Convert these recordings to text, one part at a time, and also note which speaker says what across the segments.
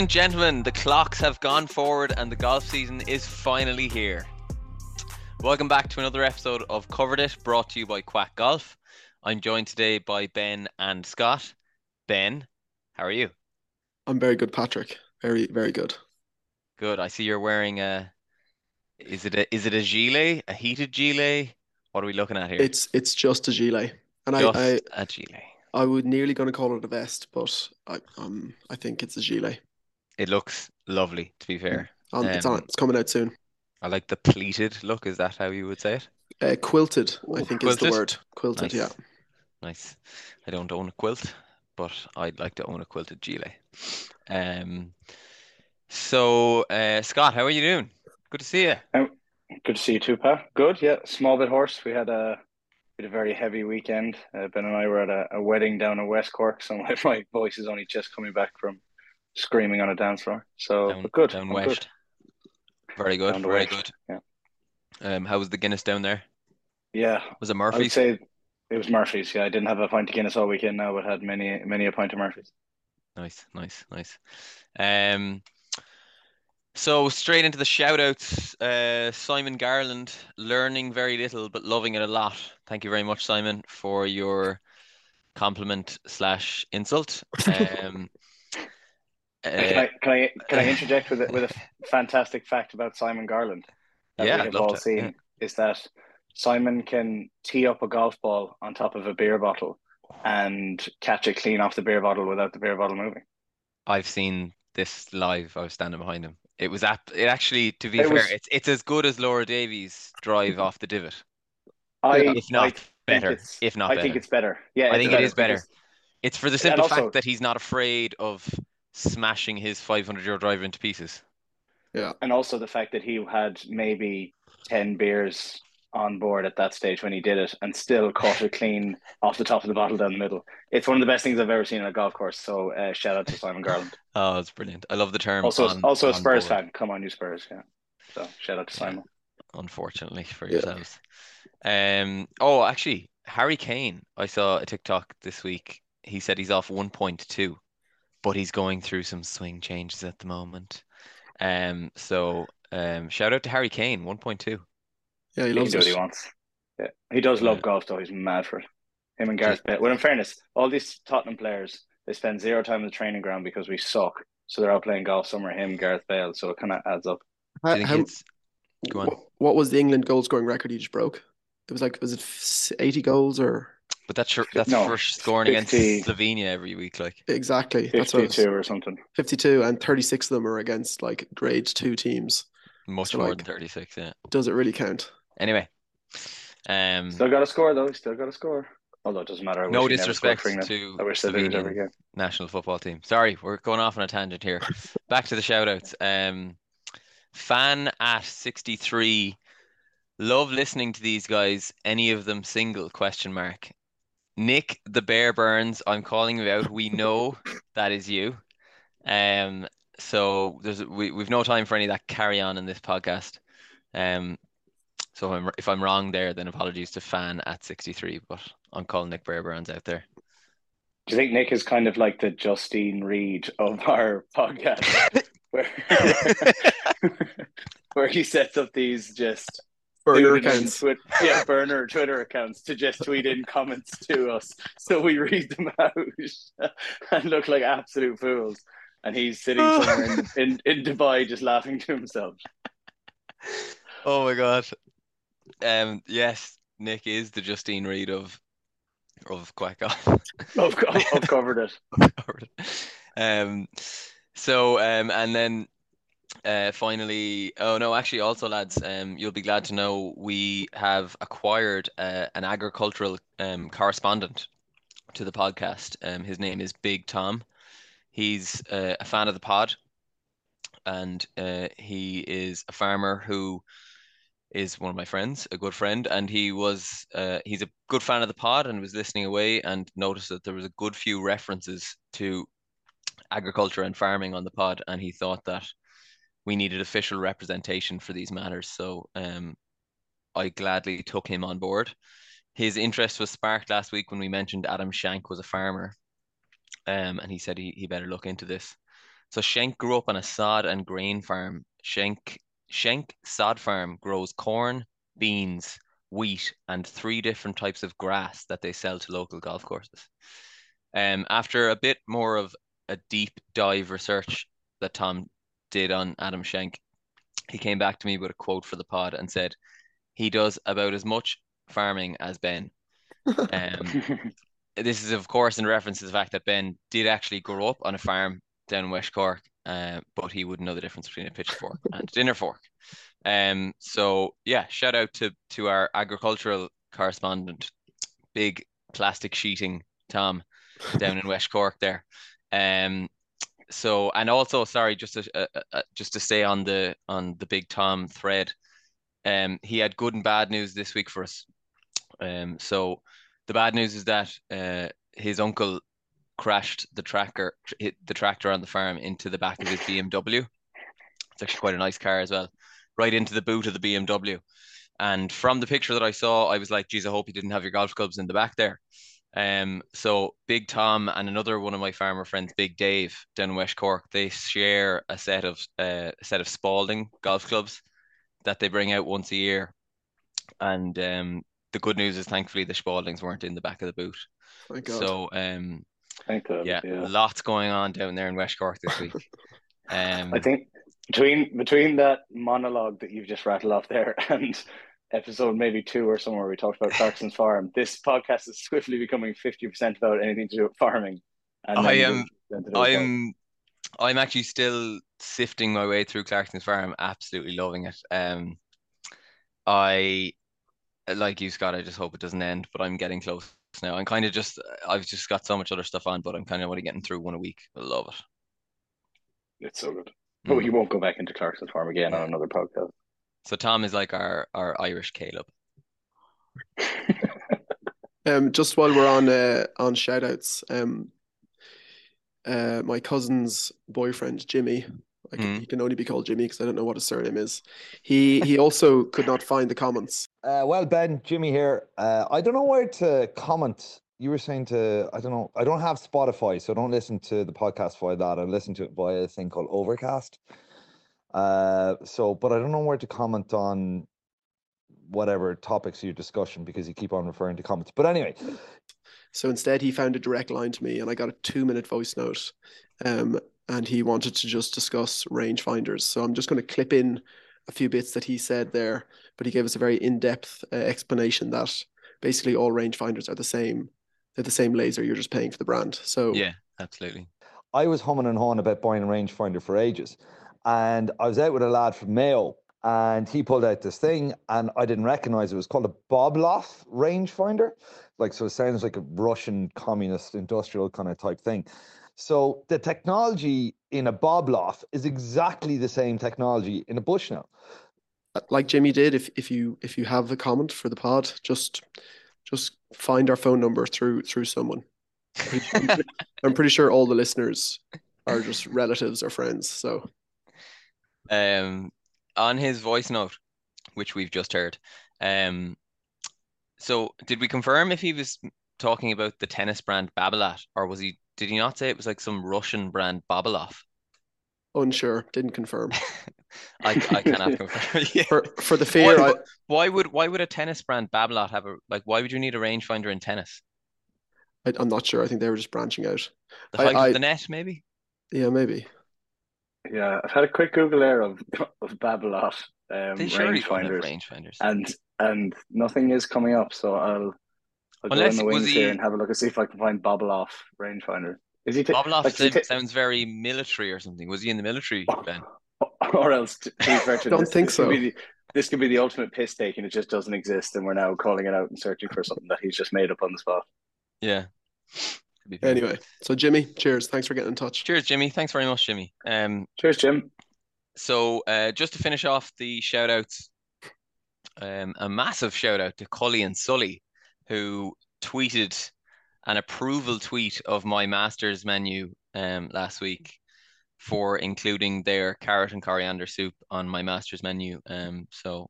Speaker 1: And gentlemen, the clocks have gone forward and the golf season is finally here. Welcome back to another episode of Covered It, brought to you by Kwack Golf. I'm joined today by Ben and Scott. Ben, how are you?
Speaker 2: I'm very good, Patrick. Very, very good.
Speaker 1: Good. I see you're wearing a. Is it a is it a gilet? A heated gilet? What are we looking at here?
Speaker 2: It's it's just a gilet, and
Speaker 1: Just
Speaker 2: I, I
Speaker 1: a gilet.
Speaker 2: I would nearly going to call it a vest, but I um I think it's a gilet.
Speaker 1: It looks lovely, to be fair.
Speaker 2: Um, it's
Speaker 1: Um,
Speaker 2: on. It's coming out soon.
Speaker 1: I like the pleated look. Is that how you would say it?
Speaker 2: Uh, quilted, I think is the word. Quilted,
Speaker 1: Nice.
Speaker 2: yeah.
Speaker 1: Nice. I don't own a quilt, but I'd like to own a quilted gilet. Um, so uh, Scott, how are you doing? Good to see you.
Speaker 3: Good to see you too, Pat. Good, yeah. Small bit hoarse. We had a we had a very heavy weekend. Uh, ben and I were at a, a wedding down in West Cork, so my, my voice is only just coming back from screaming on a dance floor. So,
Speaker 1: Down,
Speaker 3: good.
Speaker 1: down
Speaker 3: I'm
Speaker 1: west. Very good.
Speaker 3: Down
Speaker 1: very
Speaker 3: west,
Speaker 1: good.
Speaker 3: yeah.
Speaker 1: Um, how was the Guinness down there?
Speaker 3: Yeah,
Speaker 1: Was it
Speaker 3: I would
Speaker 1: Murphy's?
Speaker 3: say it was Murphy's. Yeah, I didn't have a pint of Guinness all weekend now, but had many many a pint of Murphy's.
Speaker 1: Nice, nice, nice. Um, so straight into the shout outs. Uh, Simon Garland, learning very little but loving it a lot. Thank you very much, Simon, for your compliment slash insult. Um,
Speaker 3: Can
Speaker 1: uh,
Speaker 3: I can I can I interject with a, with a fantastic fact about Simon Garland that
Speaker 1: Yeah,
Speaker 3: we have all seen
Speaker 1: yeah.
Speaker 3: is that Simon can tee up a golf ball on top of a beer bottle and catch it clean off the beer bottle without the beer bottle moving.
Speaker 1: I've seen this live. I was standing behind him. It was at it actually, to be
Speaker 3: It
Speaker 1: fair,
Speaker 3: was-
Speaker 1: it's it's as good as Laura Davies' drive off the divot.
Speaker 3: I
Speaker 1: If not
Speaker 3: think
Speaker 1: better. If not
Speaker 3: I
Speaker 1: better.
Speaker 3: think it's better. Yeah,
Speaker 1: I think it is better.
Speaker 3: because-
Speaker 1: It's for the simple
Speaker 3: also-
Speaker 1: fact that he's not afraid of smashing his 500 yard driver into pieces.
Speaker 2: Yeah.
Speaker 3: and also the fact that he had maybe ten beers on board at that stage when he did it and still caught it clean off the top of the bottle down the middle. It's one of the best things I've ever seen on a golf course. So uh, shout out to Simon Garland.
Speaker 1: Oh, it's brilliant. I love the term.
Speaker 3: Also,
Speaker 1: on-
Speaker 3: also a Spurs
Speaker 1: board,
Speaker 3: fan. Come on, you Spurs. Yeah. So shout out to
Speaker 1: Yeah.
Speaker 3: Simon.
Speaker 1: Unfortunately for
Speaker 2: Yeah.
Speaker 1: yourselves. Um. Oh, actually, Harry Kane. I saw a TikTok this week. He said he's off 1.2, but he's going through some swing changes at the moment. Um. So, um. Shout out to Harry Kane. 1.2.
Speaker 2: Yeah, he
Speaker 3: He can
Speaker 2: loves
Speaker 3: do what he wants. Yeah. He does love
Speaker 1: Yeah.
Speaker 3: golf though. He's mad for it. Him and Gareth Bale. Well, in fairness, all these Tottenham players they spend zero time in the training ground because we suck. So they're out playing golf somewhere. Him, Gareth Bale. So it kind of adds up.
Speaker 2: How-
Speaker 1: think
Speaker 2: how-
Speaker 1: it's go on?
Speaker 2: what, what was the England goal scoring record he just broke? It was like, was it 80 goals or
Speaker 1: But that's your, that's
Speaker 3: No,
Speaker 1: for scoring against Slovenia every week. Like,
Speaker 2: exactly? That's what
Speaker 3: Fifty-two or something.
Speaker 2: 52, and 36 of them are against like grade two teams.
Speaker 1: much
Speaker 2: So,
Speaker 1: more
Speaker 2: like-
Speaker 1: than 36. Yeah.
Speaker 2: Does it really count?
Speaker 1: Anyway. Um.
Speaker 3: Still got a score though. Still got a score. Although it doesn't matter. I
Speaker 1: No
Speaker 3: wish he never scored
Speaker 1: disrespect to
Speaker 3: I wish they did it every
Speaker 1: Slovenian national football team. Sorry, we're going off on a tangent here. Back to the shout outs. Um, fan at 63. Love listening to these guys. Any of them single question mark. Nick the Bear Burns, I'm calling you out. We know that is you. Um, so there's we, we've no time for any of that carry on in this podcast. Um, so if I'm if I'm wrong there, then apologies to fan at 63, but I'm calling Nick Bear Burns out there.
Speaker 3: Do you think Nick is kind of like the Justine Reed of our podcast, where where he sets up these just
Speaker 2: Burner
Speaker 3: Twitter
Speaker 2: accounts.
Speaker 3: Twit- yeah, burner Twitter accounts to just tweet in comments to us, so we read them out and look like absolute fools. And he's sitting somewhere in, in, in Dubai just laughing to himself.
Speaker 1: Oh my God. Um, yes, Nick is the Justine Reed of of Quack Off.
Speaker 3: I've, I've I've covered it.
Speaker 1: Um, so um, and then uh, finally, oh no, actually, also lads, um, you'll be glad to know we have acquired uh, an agricultural um correspondent to the podcast. Um, his name is Big Tom. He's uh, a fan of the pod, and uh, he is a farmer who is one of my friends, a good friend, and he was uh, he's a good fan of the pod and was listening away and noticed that there was a good few references to agriculture and farming on the pod, and he thought that we needed official representation for these matters. So um, I gladly took him on board. His interest was sparked last week when we mentioned Adam Schenk was a farmer, um, and he said he, he better look into this. So Schenk grew up on a sod and grain farm. Schenk Schenk Sod Farm grows corn, beans, wheat, and three different types of grass that they sell to local golf courses. Um, after a bit more of a deep dive research that Tom did on Adam Schenk, he came back to me with a quote for the pod and said he does about as much farming as Ben. Um, this is, of course, in reference to the fact that Ben did actually grow up on a farm down in West Cork, uh, but he wouldn't know the difference between a pitchfork and a dinner fork. Um, so yeah, shout out to to our agricultural correspondent, big plastic sheeting Tom, down in West Cork there. Um, so and also sorry, just to uh, uh, uh, just to stay on the on the big Tom thread. Um, he had good and bad news this week for us. Um, so the bad news is that uh, his uncle crashed the tracker, hit the tractor on the farm into the back of his BMW. It's actually quite a nice car as well, right into the boot of the BMW. And from the picture that I saw, I was like, geez, I hope you didn't have your golf clubs in the back there. Um, so Big Tom and another one of my farmer friends, Big Dave, down in West Cork, they share a set of uh, a set of Spalding golf clubs that they bring out once a year. And um, the good news is, thankfully, the Spaldings weren't in the back of the boot.
Speaker 2: Thank God.
Speaker 1: So um,
Speaker 3: Thank God.
Speaker 1: yeah,
Speaker 3: yeah.
Speaker 1: lots going on down there in West Cork this week. Um,
Speaker 3: I think between between that monologue that you've just rattled off there and episode maybe two or somewhere we talked about Clarkson's farm, this podcast is swiftly becoming fifty percent about anything to do with farming. And
Speaker 1: I am-
Speaker 3: then to do with golf.
Speaker 1: I'm I'm actually still sifting my way through Clarkson's Farm, absolutely loving it. Um, I like you, Scott. I just hope it doesn't end, but I'm getting close now. I'm kind of just I've just got so much other stuff on, but I'm kind of only getting through one a week. I love it.
Speaker 3: It's so good. But
Speaker 1: Mm.
Speaker 3: you won't go back into Clarkson's farm again on another podcast.
Speaker 1: So Tom is like our our Irish Caleb.
Speaker 2: Um, just while we're on uh, on shout outs, um, uh, my cousin's boyfriend Jimmy, I can,
Speaker 1: Mm.
Speaker 2: he can only be called Jimmy because I don't know what his surname is. He he also could not find the comments.
Speaker 4: Uh, well, Ben, Jimmy here. Uh, I don't know where to comment. You were saying to, I don't know, I don't have Spotify, so I don't listen to the podcast via that. I listen to it via a thing called Overcast. Uh, so, but I don't know where to comment on whatever topics you're discussing because you keep on referring to comments. But anyway,
Speaker 2: So instead, he found a direct line to me, and I got a two minute voice note. Um, and he wanted to just discuss rangefinders. So I'm just going to clip in a few bits that he said there, but he gave us a very in depth uh, explanation that basically all rangefinders are the same. They're the same laser. You're just paying for the brand. So
Speaker 1: Yeah, absolutely.
Speaker 4: I was humming and hawing about buying a rangefinder for ages. And I was out with a lad from Mayo and he pulled out this thing and I didn't recognize it. It was called a Boblov rangefinder. Like, so it sounds like a Russian communist industrial kind of type thing. So the technology in a Boblov is exactly the same technology in a Bushnell.
Speaker 2: Uh, like Jimmy did, if if you if you have a comment for the pod, just just find our phone number through through someone. I'm pretty sure all the listeners are just relatives or friends. So
Speaker 1: Um, on his voice note, which we've just heard, um, so did we confirm if he was talking about the tennis brand Babolat, or was he? Did he not say it was like some Russian brand Babolov?
Speaker 2: unsure, didn't confirm.
Speaker 1: I, I cannot confirm. Yeah.
Speaker 2: For for the fear,
Speaker 1: Why,
Speaker 2: I,
Speaker 1: why would why would a tennis brand Babolat have a like? Why would you need a rangefinder in tennis?
Speaker 2: I I'm not sure. I think they were just branching out.
Speaker 1: The height
Speaker 2: I-
Speaker 1: of the net, maybe.
Speaker 2: Yeah, maybe.
Speaker 3: Yeah, I've had a quick Google there of of Babolat um,
Speaker 1: They surely don't
Speaker 3: rangefinders,
Speaker 1: rangefinders.
Speaker 3: and and nothing is coming up. So I'll I'll go
Speaker 1: Unless-
Speaker 3: in the
Speaker 1: was
Speaker 3: wings
Speaker 1: he-
Speaker 3: here and have a look and see if I can find Babolat rangefinder. Is he? T-
Speaker 1: Babolov
Speaker 3: like, is he
Speaker 1: sound- sounds very military or something. Was he in the military, Ben?
Speaker 3: or else to, to be fair to
Speaker 2: Don't
Speaker 3: this,
Speaker 2: think
Speaker 3: this
Speaker 2: so.
Speaker 3: be the, this could be the ultimate piss take, and it just doesn't exist, and we're now calling it out and searching for something that he's just made up on the spot.
Speaker 1: Yeah. Could be fair.
Speaker 2: Anyway, so Jimmy, cheers. Thanks for getting in touch.
Speaker 1: Cheers, Jimmy. Thanks very much, Jimmy. Um,
Speaker 3: Cheers, Jim.
Speaker 1: So, uh, just to finish off the shout outs, um, a massive shout out to Cully and Sully, who tweeted an approval tweet of my master's menu um, last week for including their carrot and coriander soup on my master's menu. Um, so,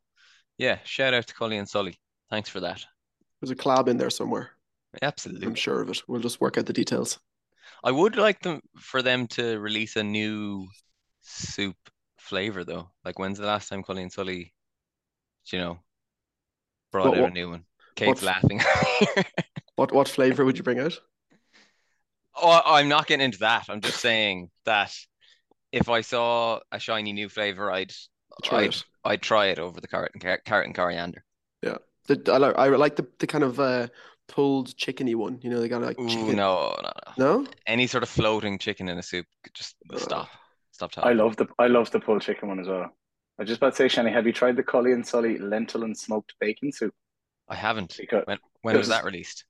Speaker 1: yeah, shout out to Cully and Sully. Thanks for that.
Speaker 2: There's a collab in there somewhere. I'm sure of it. We'll just work out the details.
Speaker 1: I would like them for them to release a new soup flavor though. Like when's the last time Cully and Sully, you know, brought
Speaker 2: What-
Speaker 1: out
Speaker 2: what-
Speaker 1: a new one? Kate's
Speaker 2: f-
Speaker 1: laughing.
Speaker 2: What what flavor would you bring out?
Speaker 1: Oh, I'm not getting into that. I'm just saying that if I saw a shiny new flavor, I'd
Speaker 2: Try
Speaker 1: I'd
Speaker 2: it.
Speaker 1: I'd try it over the carrot and car- carrot and coriander.
Speaker 2: The, I like I like the, the kind of uh, pulled chickeny one. You know, they got like
Speaker 1: Ooh,
Speaker 2: chicken.
Speaker 1: no, no, no.
Speaker 2: No?
Speaker 1: Any sort of floating chicken in a soup, just stop, stop talking.
Speaker 3: I love the I love the pulled chicken one as well. I was just about to say, Shani, have you tried the Cully and Sully lentil and smoked bacon soup?
Speaker 1: I haven't.
Speaker 3: Because
Speaker 1: When when was that released?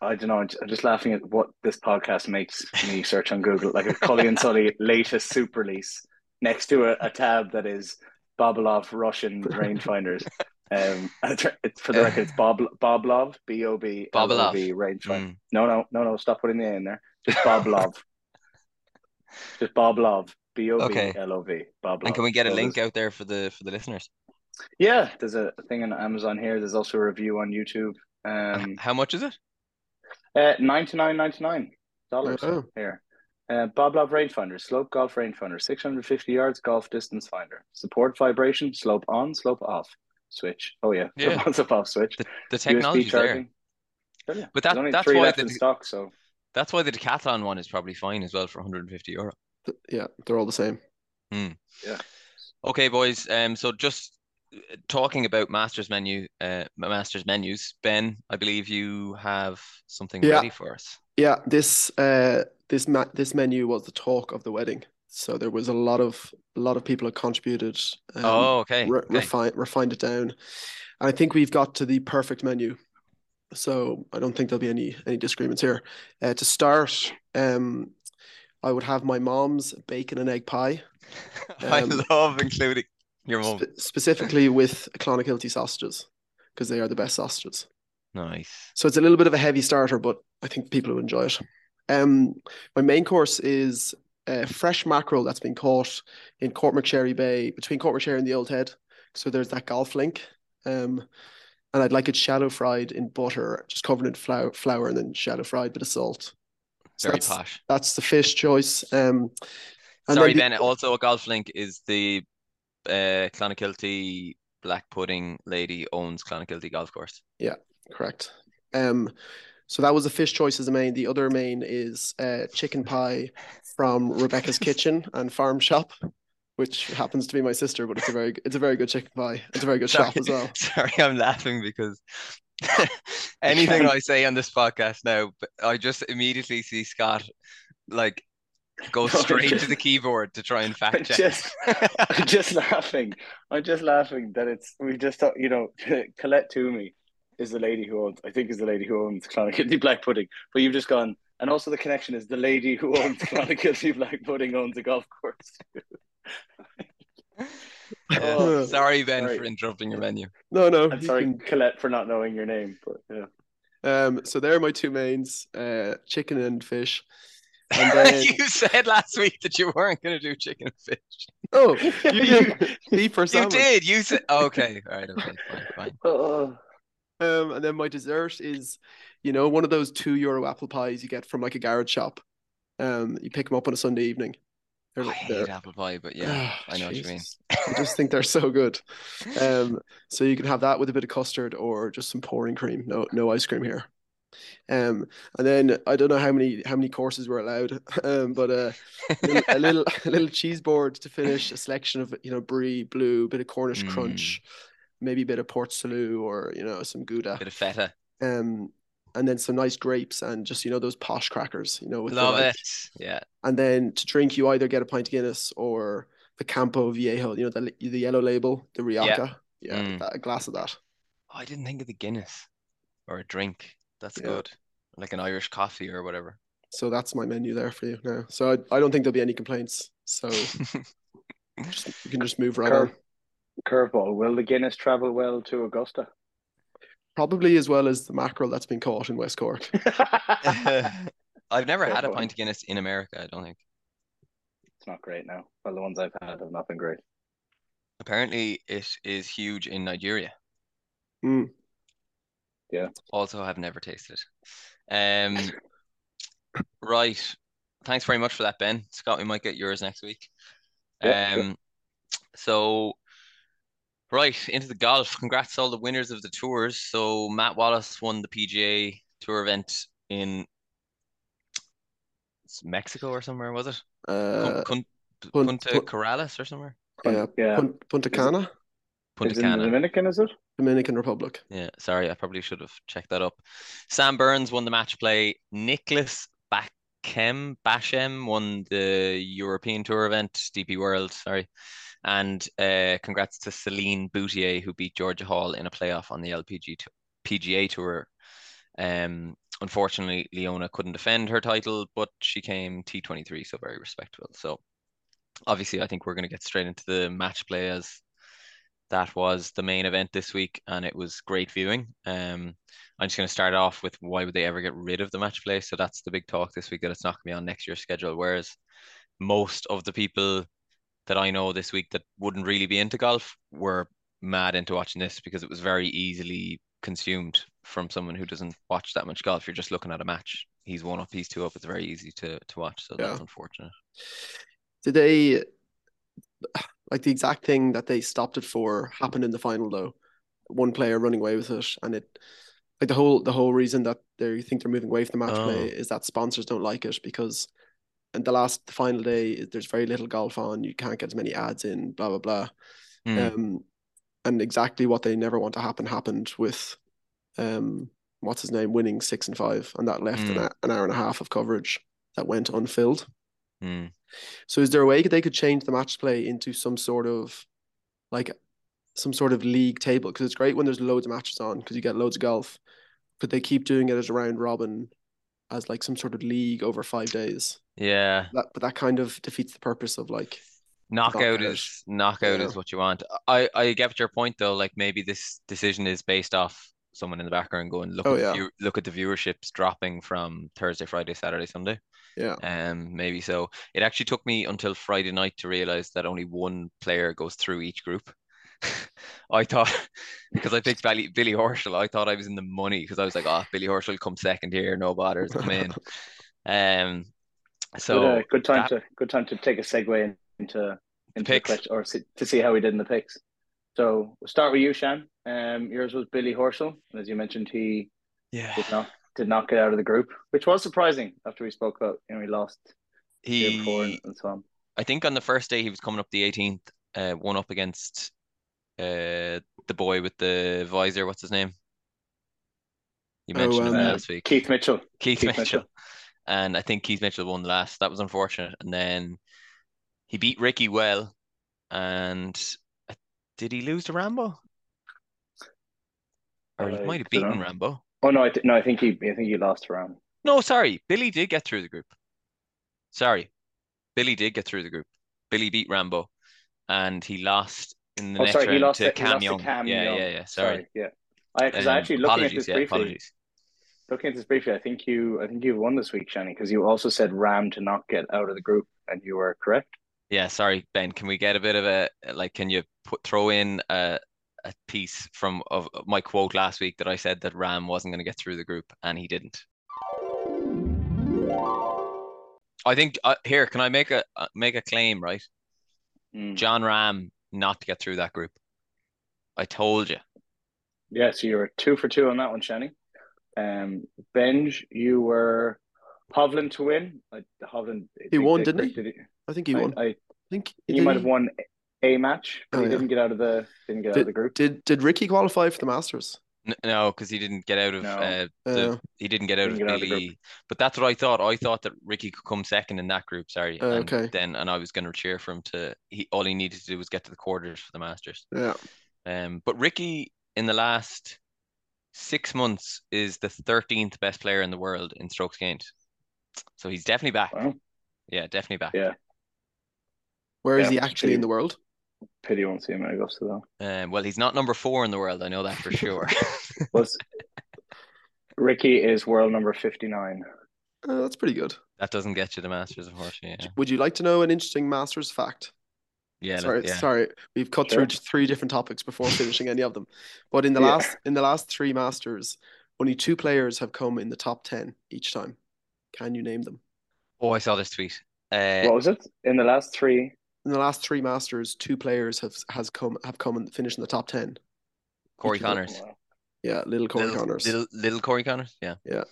Speaker 3: I don't know. I'm just- laughing at what this podcast makes me search on Google, like a Cully and Sully latest soup release next to a, a tab that is Bobolov Russian rangefinders. Um, it's for the record, it's Bob Bob Love, B O B Boblov, B O B L O V rangefinder.
Speaker 1: Mm.
Speaker 3: No, no, no, no. Stop putting the A in there. Just Boblov. just Bob Love, Boblov, B O B L O V. Boblov.
Speaker 1: And can we get a
Speaker 3: So
Speaker 1: link out there for the for the listeners?
Speaker 3: Yeah, there's a thing on Amazon here. There's also a review on YouTube. Um,
Speaker 1: How much is it?
Speaker 3: uh, ninety nine ninety nine dollars
Speaker 2: Oh.
Speaker 3: here. Uh, Bob Love rangefinder, slope golf rangefinder, 650 yards golf distance finder. Support vibration, slope on, slope off. Switch. Oh yeah,
Speaker 1: Yeah.
Speaker 3: slope on, slope off switch.
Speaker 1: The, the technology's there.
Speaker 3: Brilliant.
Speaker 1: But
Speaker 3: There's
Speaker 1: that- that's why the-
Speaker 3: stock, so
Speaker 1: That's why the Decathlon one is probably fine as well for 150 euro.
Speaker 2: Yeah, they're all the same. Yeah.
Speaker 1: Okay, boys. Um, so just uh, talking about Masters menu, uh, Masters menus. Ben, I believe you have something
Speaker 2: Yeah.
Speaker 1: ready for us.
Speaker 2: Yeah, this uh this ma this menu was the talk of the wedding. So there was a lot of a lot of people that contributed. Um,
Speaker 1: oh, okay.
Speaker 2: re-
Speaker 1: okay.
Speaker 2: refine refined it down. And I think we've got to the perfect menu. So I don't think there'll be any any disagreements here. Uh, to start, um, I would have my mom's bacon and egg pie,
Speaker 1: I
Speaker 2: um,
Speaker 1: love including your mom.
Speaker 2: spe- specifically with Clonakilty sausages, because they are the best sausages.
Speaker 1: Nice.
Speaker 2: So it's a little bit of a heavy starter, but I think people will enjoy it. Um, my main course is uh, fresh mackerel that's been caught in Courtmacsherry Bay, between Courtmacsherry and the Old Head. So there's that golf link. Um, and I'd like it shallow fried in butter, just covered in flour, flour and then shallow fried, with of salt. So
Speaker 1: Very
Speaker 2: that's,
Speaker 1: posh.
Speaker 2: that's the fish choice. Um,
Speaker 1: Sorry,
Speaker 2: the-
Speaker 1: Ben. Also, a golf link is the uh, Clonakilty Black Pudding lady owns Clonakilty Golf Course.
Speaker 2: Yeah, correct. Um, so that was the fish choice as the main. The other main is uh, chicken pie from Rebecca's Kitchen and Farm Shop, which happens to be my sister, but it's a very it's a very good chicken pie. It's a very good shop as well.
Speaker 1: Sorry, I'm laughing because anything I say on this podcast now, I just immediately see Scott like go
Speaker 3: No,
Speaker 1: straight to the keyboard to try and fact
Speaker 3: I'm
Speaker 1: check.
Speaker 3: just I'm just laughing. I'm just laughing that it's we just thought you know Colette Twomey is the lady who owns I think is the lady who owns Clonakilty Black Pudding, but you've just gone and also the connection is the lady who owns Clonakilty Black Pudding owns a golf course.
Speaker 1: Yeah. Sorry, Ben,
Speaker 3: sorry.
Speaker 1: for interrupting your menu.
Speaker 2: No, no.
Speaker 3: I'm sorry,
Speaker 2: can-
Speaker 3: Colette, for not knowing your name, but yeah.
Speaker 2: Um, so there are my two mains, uh, chicken and fish. And then
Speaker 1: you said last week that you weren't going to do chicken and fish.
Speaker 2: oh, you did beef or
Speaker 1: You did. You said okay. All right. Okay. Fine. Fine.
Speaker 3: Oh,
Speaker 2: Um, and then my dessert is, you know, one of those two euro apple pies you get from like a garage shop. Um, you pick them up on a Sunday evening. They're,
Speaker 1: I hate apple pie, but yeah, I know what you mean.
Speaker 2: I just think they're so good. Um, so you can have that with a bit of custard or just some pouring cream. No, no ice cream here. Um, and then I don't know how many how many courses we're allowed, um, but uh, a little, a little a little cheese board to finish a selection of you know brie, blue, bit of Cornish
Speaker 1: Mm.
Speaker 2: crunch, maybe a bit of port salut or you know some gouda,
Speaker 1: Bit of feta.
Speaker 2: um, and then some nice grapes and just you know those posh crackers, you know with the,
Speaker 1: Love
Speaker 2: like-
Speaker 1: it. Yeah.
Speaker 2: and then to drink, you either get a pint of Guinness or the Campo Viejo, you know, the the yellow label, the Rioja. Yeah,
Speaker 1: Mm.
Speaker 2: that, a glass of that.
Speaker 1: Oh, I didn't think of the Guinness or a drink. That's
Speaker 2: Yeah.
Speaker 1: good. Like an Irish coffee or whatever.
Speaker 2: So that's my menu there for you now. So I, I don't think there'll be any complaints. So just, you can just move right
Speaker 3: Curve.
Speaker 2: on.
Speaker 3: Curveball. Will the Guinness travel well to Augusta?
Speaker 2: Probably as well as the mackerel that's been caught in West Cork.
Speaker 1: I've never
Speaker 3: Fair
Speaker 1: had a pint of Guinness in America, I don't think.
Speaker 3: It's not great now. Well, the ones I've had have not been great.
Speaker 1: Apparently it is huge in Nigeria.
Speaker 2: Mm.
Speaker 1: Also I've never tasted it. Um right. thanks very much for that, Ben. Scott, we might get yours next week.
Speaker 3: Yeah,
Speaker 1: Um, so right into the golf. Congrats to all the winners of the tours. So Matt Wallace won the PGA Tour event in it's Mexico or somewhere, was it?
Speaker 2: Uh,
Speaker 1: Cun-
Speaker 2: Pun-
Speaker 1: Punta
Speaker 2: Pun-
Speaker 1: Corales or somewhere?
Speaker 2: yeah,
Speaker 3: yeah.
Speaker 2: Pun- Punta Cana,
Speaker 1: Punta
Speaker 3: Is it
Speaker 1: Cana.
Speaker 3: Dominican, is it?
Speaker 2: Dominican Republic.
Speaker 1: Yeah, sorry, I probably should have checked that up. Sam Burns won the match play. Nicholas Bachem Bachem won the European Tour event, DP World, sorry. And uh, congrats to Celine Boutier, who beat Georgia Hall in a playoff on the LPG t- PGA Tour. Um, unfortunately, Leona couldn't defend her title, but she came T23, so very respectable. So obviously, I think we're going to get straight into the match play as that was the main event this week, and it was great viewing. Um, I'm just going to start off with why would they ever get rid of the match play? So that's the big talk this week that it's not going to be on next year's schedule. Whereas most of the people that I know this week that wouldn't really be into golf were mad into watching this because it was very easily consumed from someone who doesn't watch that much golf. You're just looking at a match. He's one up, he's two up. It's very easy to to watch. So that's unfortunate.
Speaker 2: Did they like the exact thing that they stopped it for happened in the final though? One player running away with it, and it like the whole the whole reason that they think they're moving away from the match play
Speaker 1: Oh.
Speaker 2: is that sponsors don't like it because and the last the final day there's very little golf on. You can't get as many ads in. Blah blah blah.
Speaker 1: Hmm.
Speaker 2: Um, and exactly what they never want to happen happened with, um, what's his name, winning six and five, and that left an,
Speaker 1: Mm.
Speaker 2: hou- an hour and a half of coverage that went unfilled.
Speaker 1: Hmm.
Speaker 2: So, is there a way they could change the match play into some sort of, like, some sort of league table? Because it's great when there's loads of matches on because you get loads of golf. Could they keep doing it as a round robin, as like some sort of league over five days?
Speaker 1: Yeah.
Speaker 2: That, but that kind of defeats the purpose of like,
Speaker 1: Knockout
Speaker 2: knockout.
Speaker 1: is knockout
Speaker 2: Yeah.
Speaker 1: is what you want. I I get your point though. Like maybe this decision is based off someone in the background going look
Speaker 2: Oh,
Speaker 1: at the
Speaker 2: yeah.
Speaker 1: view, look at the viewerships dropping from Thursday, Friday, Saturday, Sunday.
Speaker 2: yeah,
Speaker 1: Um, maybe so. It actually took me until Friday night to realize that only one player goes through each group. I thought because I picked Billy, Billy Horschel, I thought I was in the money because I was like, oh, Billy Horschel come second here, no bothers, come in. Um, so
Speaker 3: good, uh, good time
Speaker 1: that-
Speaker 3: to good time to take a segue into into the
Speaker 1: picks.
Speaker 3: question or see, to see how we did in the picks. So we'll start with you, Shan. Um, yours was Billy Horschel, and as you mentioned, he
Speaker 1: yeah,
Speaker 3: did not did not get out of the group, which was surprising after we spoke about you know he lost the year before
Speaker 1: he
Speaker 3: and, and so on.
Speaker 1: I think on the first day he was coming up the 18th, uh, one up against uh the boy with the visor. What's his name? You
Speaker 2: Oh,
Speaker 1: mentioned him
Speaker 2: um,
Speaker 1: last week.
Speaker 3: Keith Mitchell.
Speaker 1: Keith,
Speaker 3: Keith
Speaker 1: Mitchell.
Speaker 3: Mitchell.
Speaker 1: And I think Keith Mitchell won last. That was unfortunate. And then he beat Ricky well. And did he lose to Rambo? Or he might have beaten Rambo.
Speaker 3: Oh no, I th- no, I think he I think he lost Rambo.
Speaker 1: No, sorry. Billy did get through the group. Sorry. Billy did get through the group. Billy beat Rambo. And he lost in the
Speaker 3: Oh,
Speaker 1: next
Speaker 3: sorry, he
Speaker 1: round
Speaker 3: lost
Speaker 1: to Cam Young.
Speaker 3: Cam
Speaker 1: yeah,
Speaker 3: Young.
Speaker 1: yeah, yeah. Sorry.
Speaker 3: yeah. I because I
Speaker 1: Um,
Speaker 3: actually looking at this
Speaker 1: yeah,
Speaker 3: briefly.
Speaker 1: apologies.
Speaker 3: Looking at this briefly, I think you I think you won this week, Shani, because you also said Rahm to not get out of the group, and you were correct.
Speaker 1: Yeah, sorry, Ben. Can we get a bit of a like? Can you put throw in a a piece from of of my quote last week that I said that Rahm wasn't going to get through the group and he didn't. I think uh, here can I make a uh, make a claim, right?
Speaker 3: Mm.
Speaker 1: Jon Rahm not to get through that group. I told you.
Speaker 3: Yeah, so you were two for two on that one, Shani. Um, Benj, you were Hovland to win. I, Hovland. I
Speaker 2: He won,
Speaker 3: they
Speaker 2: didn't he?
Speaker 3: corrected it.
Speaker 2: I think he
Speaker 3: I,
Speaker 2: won. I
Speaker 3: I
Speaker 2: think
Speaker 3: he
Speaker 2: did
Speaker 3: might have won a match, but
Speaker 2: Oh,
Speaker 3: he
Speaker 2: yeah.
Speaker 3: didn't get out of the didn't get out of the group.
Speaker 2: Did did Ricky qualify for the Masters?
Speaker 1: N- No, because he didn't get out of
Speaker 3: No.
Speaker 1: uh, the
Speaker 2: Uh,
Speaker 1: he didn't get out
Speaker 3: Didn't
Speaker 1: of
Speaker 3: get out of the.
Speaker 1: Billy. But that's what I thought. I thought that Ricky could come second in that group. Sorry,
Speaker 2: Oh,
Speaker 1: and
Speaker 2: okay.
Speaker 1: then and I was going to cheer for him to. He all he needed to do was get to the quarters for the Masters.
Speaker 2: yeah.
Speaker 1: Um, but Ricky in the last six months is the thirteenth best player in the world in strokes gained. So he's definitely back.
Speaker 3: Wow.
Speaker 1: Yeah, definitely back.
Speaker 3: Yeah.
Speaker 2: Where is
Speaker 3: Yeah,
Speaker 2: he
Speaker 3: it's
Speaker 2: actually in the world?
Speaker 3: Pity you won't see him at Augusta though.
Speaker 1: Um, well, he's not number four in the world. I know that for sure.
Speaker 3: Was Ricky is world number fifty nine.
Speaker 2: Uh, that's pretty good.
Speaker 1: that doesn't get you the Masters, unfortunately. Yeah,
Speaker 2: Would you like to know an interesting Masters fact?
Speaker 1: yeah,
Speaker 2: sorry,
Speaker 1: yeah.
Speaker 2: sorry. We've cut
Speaker 3: Sure.
Speaker 2: through three different topics before finishing any of them. But in the
Speaker 3: Yeah.
Speaker 2: last in the last three Masters, only two players have come in the top ten each time. Can you name them?
Speaker 1: Oh, I saw this tweet. Uh,
Speaker 3: What was it? In the last three,
Speaker 2: In the last three Masters, two players have has come have come and finished in the top ten.
Speaker 1: Corey
Speaker 2: each of them-
Speaker 1: Conners.
Speaker 3: Wow.
Speaker 2: Yeah, little Corey
Speaker 1: little,
Speaker 2: Conners.
Speaker 1: Little, little Corey Conners, yeah.
Speaker 2: Yeah.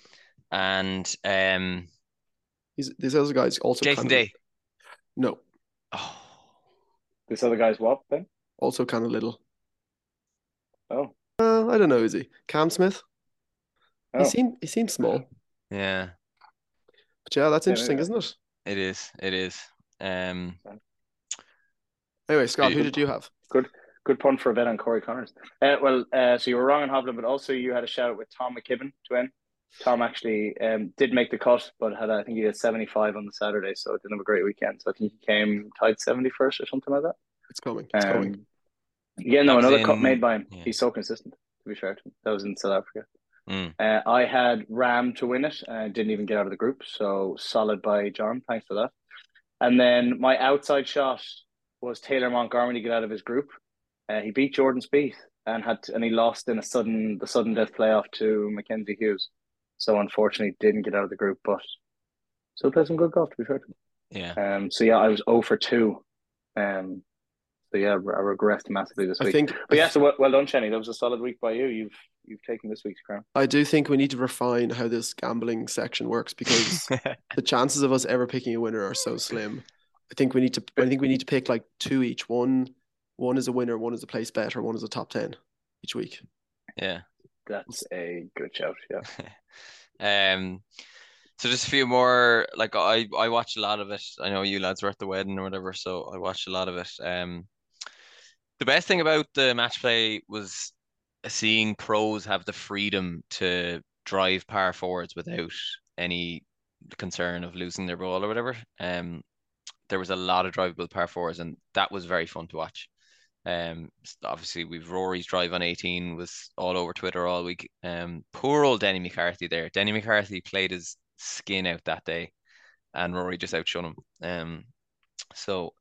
Speaker 1: And um,
Speaker 2: He's these other guys also
Speaker 1: Jason
Speaker 2: kind of,
Speaker 1: Day.
Speaker 2: No,
Speaker 1: Oh,
Speaker 3: this other guy's what then?
Speaker 2: also kind of little.
Speaker 3: Oh,
Speaker 2: Uh, I don't know, is he? Cam Smith.
Speaker 3: oh.
Speaker 2: He seemed he seemed small,
Speaker 1: yeah,
Speaker 2: but yeah, that's
Speaker 3: Yeah,
Speaker 2: interesting,
Speaker 3: maybe.
Speaker 2: isn't it?
Speaker 1: it is. It is. Um,
Speaker 2: Anyway, Scott, who did you have?
Speaker 3: Good good punt for a bet on Corey Conners. Uh, well, uh, so you were wrong on Hovland, but also you had a shout out with Tom McKibbin to win. Tom actually um, did make the cut, but had I think he had seventy five on the Saturday, so it didn't have a great weekend. So I think he came tied seventy first or something like that.
Speaker 2: It's coming. It's coming.
Speaker 3: Um, yeah, no,
Speaker 1: That was
Speaker 3: another cut made by him.
Speaker 1: yeah.
Speaker 3: He's so consistent. To be fair to him, that was in South Africa.
Speaker 1: mm,
Speaker 3: Uh, I had Rahm to win it. Uh, didn't even get out of the group, so solid by John. Thanks for that. And then my outside shot was Taylor Montgomery to get out of his group. Uh, he beat Jordan Spieth and had to, and he lost in a sudden the sudden death playoff to Mackenzie Hughes. So unfortunately, didn't get out of the group, but still play some good golf. To be fair. to him.
Speaker 1: yeah.
Speaker 3: Um. So yeah, I was 0 for two. Um. So yeah, I regressed massively this
Speaker 2: I
Speaker 3: week.
Speaker 2: think.
Speaker 3: But yeah, so well, well done, Chenny. That was a solid week by you. You've you've taken this week's crown.
Speaker 2: I do think we need to refine how this gambling section works because the chances of us ever picking a winner are so slim. I think we need to. I think we need to pick like two each. One, one is a winner, one is a place better, one is a top ten each week.
Speaker 1: yeah.
Speaker 3: That's a good shout. Yeah.
Speaker 1: Um, so just a few more. Like I, I watched a lot of it. I know you lads were at the wedding or whatever, so I watched a lot of it. Um, the best thing about the match play was seeing pros have the freedom to drive par forwards without any concern of losing their ball or whatever. Um, there was a lot of drivable par fours, and that was very fun to watch. Um, obviously we've Rory's drive on 18 was all over Twitter all week. Um, poor old Denny McCarthy there. Denny McCarthy played his skin out that day, and Rory just outshone him. Um, so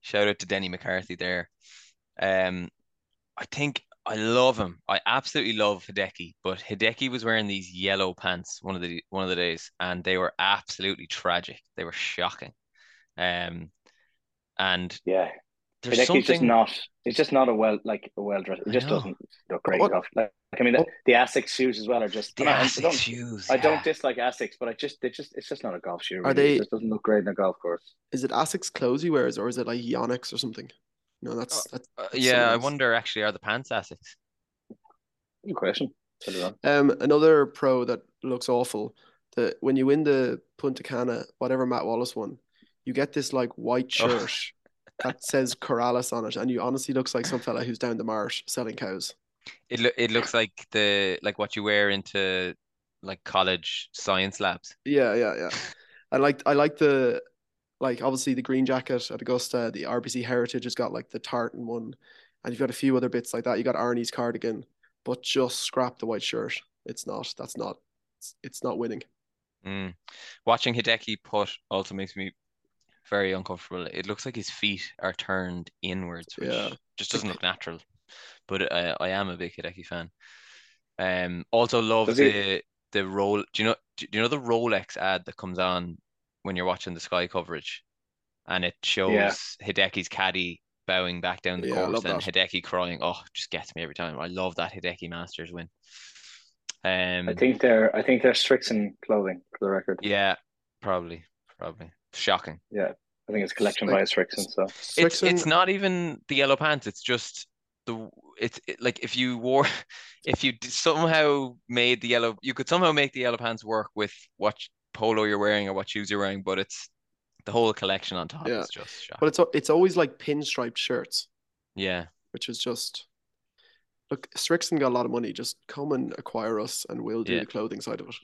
Speaker 1: shout out to Denny McCarthy there. Um, I think I love him. I absolutely love Hideki, but Hideki was wearing these yellow pants one of the one of the days, and they were absolutely tragic. They were shocking. Um, and
Speaker 3: Yeah.
Speaker 1: there's
Speaker 3: Hideki's just not. It's just not a well like a well dressed. It
Speaker 1: I
Speaker 3: just
Speaker 1: know.
Speaker 3: doesn't look great
Speaker 2: What-
Speaker 3: golf. Like I mean, the, the Asics shoes as well are just.
Speaker 1: The
Speaker 3: and I, I
Speaker 1: Asics
Speaker 3: don't,
Speaker 1: shoes.
Speaker 3: I don't
Speaker 1: yeah.
Speaker 3: dislike Asics, but I just they just it's just not a golf shoe.
Speaker 2: Are they-
Speaker 3: It just doesn't look great in a golf course.
Speaker 2: Is it Asics clothes he wears, or is it like Yonex or something? No, that's that's.
Speaker 1: Uh,
Speaker 2: that's
Speaker 1: yeah, I wonder actually are the pants Asics?
Speaker 3: Good question. Put it on.
Speaker 2: Um, another pro that looks awful. The when you win the Punta Cana, whatever Matt Wallace won, you get this like white
Speaker 1: Oh.
Speaker 2: shirt that says Corales on it, and you honestly looks like some fella who's down the marsh selling cows.
Speaker 1: It lo- it looks like the like what you wear into like college science labs.
Speaker 2: Yeah, yeah, yeah. I like I like the like obviously the green jacket at Augusta, the RBC Heritage has got like the tartan one, and you've got a few other bits like that. You got Arnie's cardigan, but just scrap the white shirt. It's not. That's not. It's, it's not winning.
Speaker 1: Mm. Watching Hideki put also makes me very uncomfortable. It looks like his feet are turned inwards, which
Speaker 2: Yeah.
Speaker 1: just doesn't look natural. But uh, I am a big Hideki fan. Um, also love
Speaker 3: Does he-
Speaker 1: the the roll. Do you know? Do you know the Rolex ad that comes on when you're watching the Sky coverage, and it shows
Speaker 3: Yeah.
Speaker 1: Hideki's caddy bowing back down the
Speaker 2: Yeah,
Speaker 1: course and
Speaker 2: that.
Speaker 1: Hideki crying. Oh, just gets me every time. I love that Hideki Masters win. Um,
Speaker 3: I think they're I think they're Srixon clothing for the record.
Speaker 1: yeah, probably, probably shocking. Yeah.
Speaker 3: I think it's a collection
Speaker 2: Like-
Speaker 3: by Srixon. So
Speaker 1: It's it's not even the yellow pants. It's just the it's it, like if you wore if you somehow made the yellow you could somehow make the yellow pants work with what polo you're wearing or what shoes you're wearing, but it's the whole collection on top
Speaker 2: Yeah.
Speaker 1: is just shocking.
Speaker 2: But it's it's always like pinstriped shirts,
Speaker 1: Yeah,
Speaker 2: which is just look. Srixon got a lot of money. Just come and acquire us, and we'll do
Speaker 1: Yeah.
Speaker 2: the clothing side of it.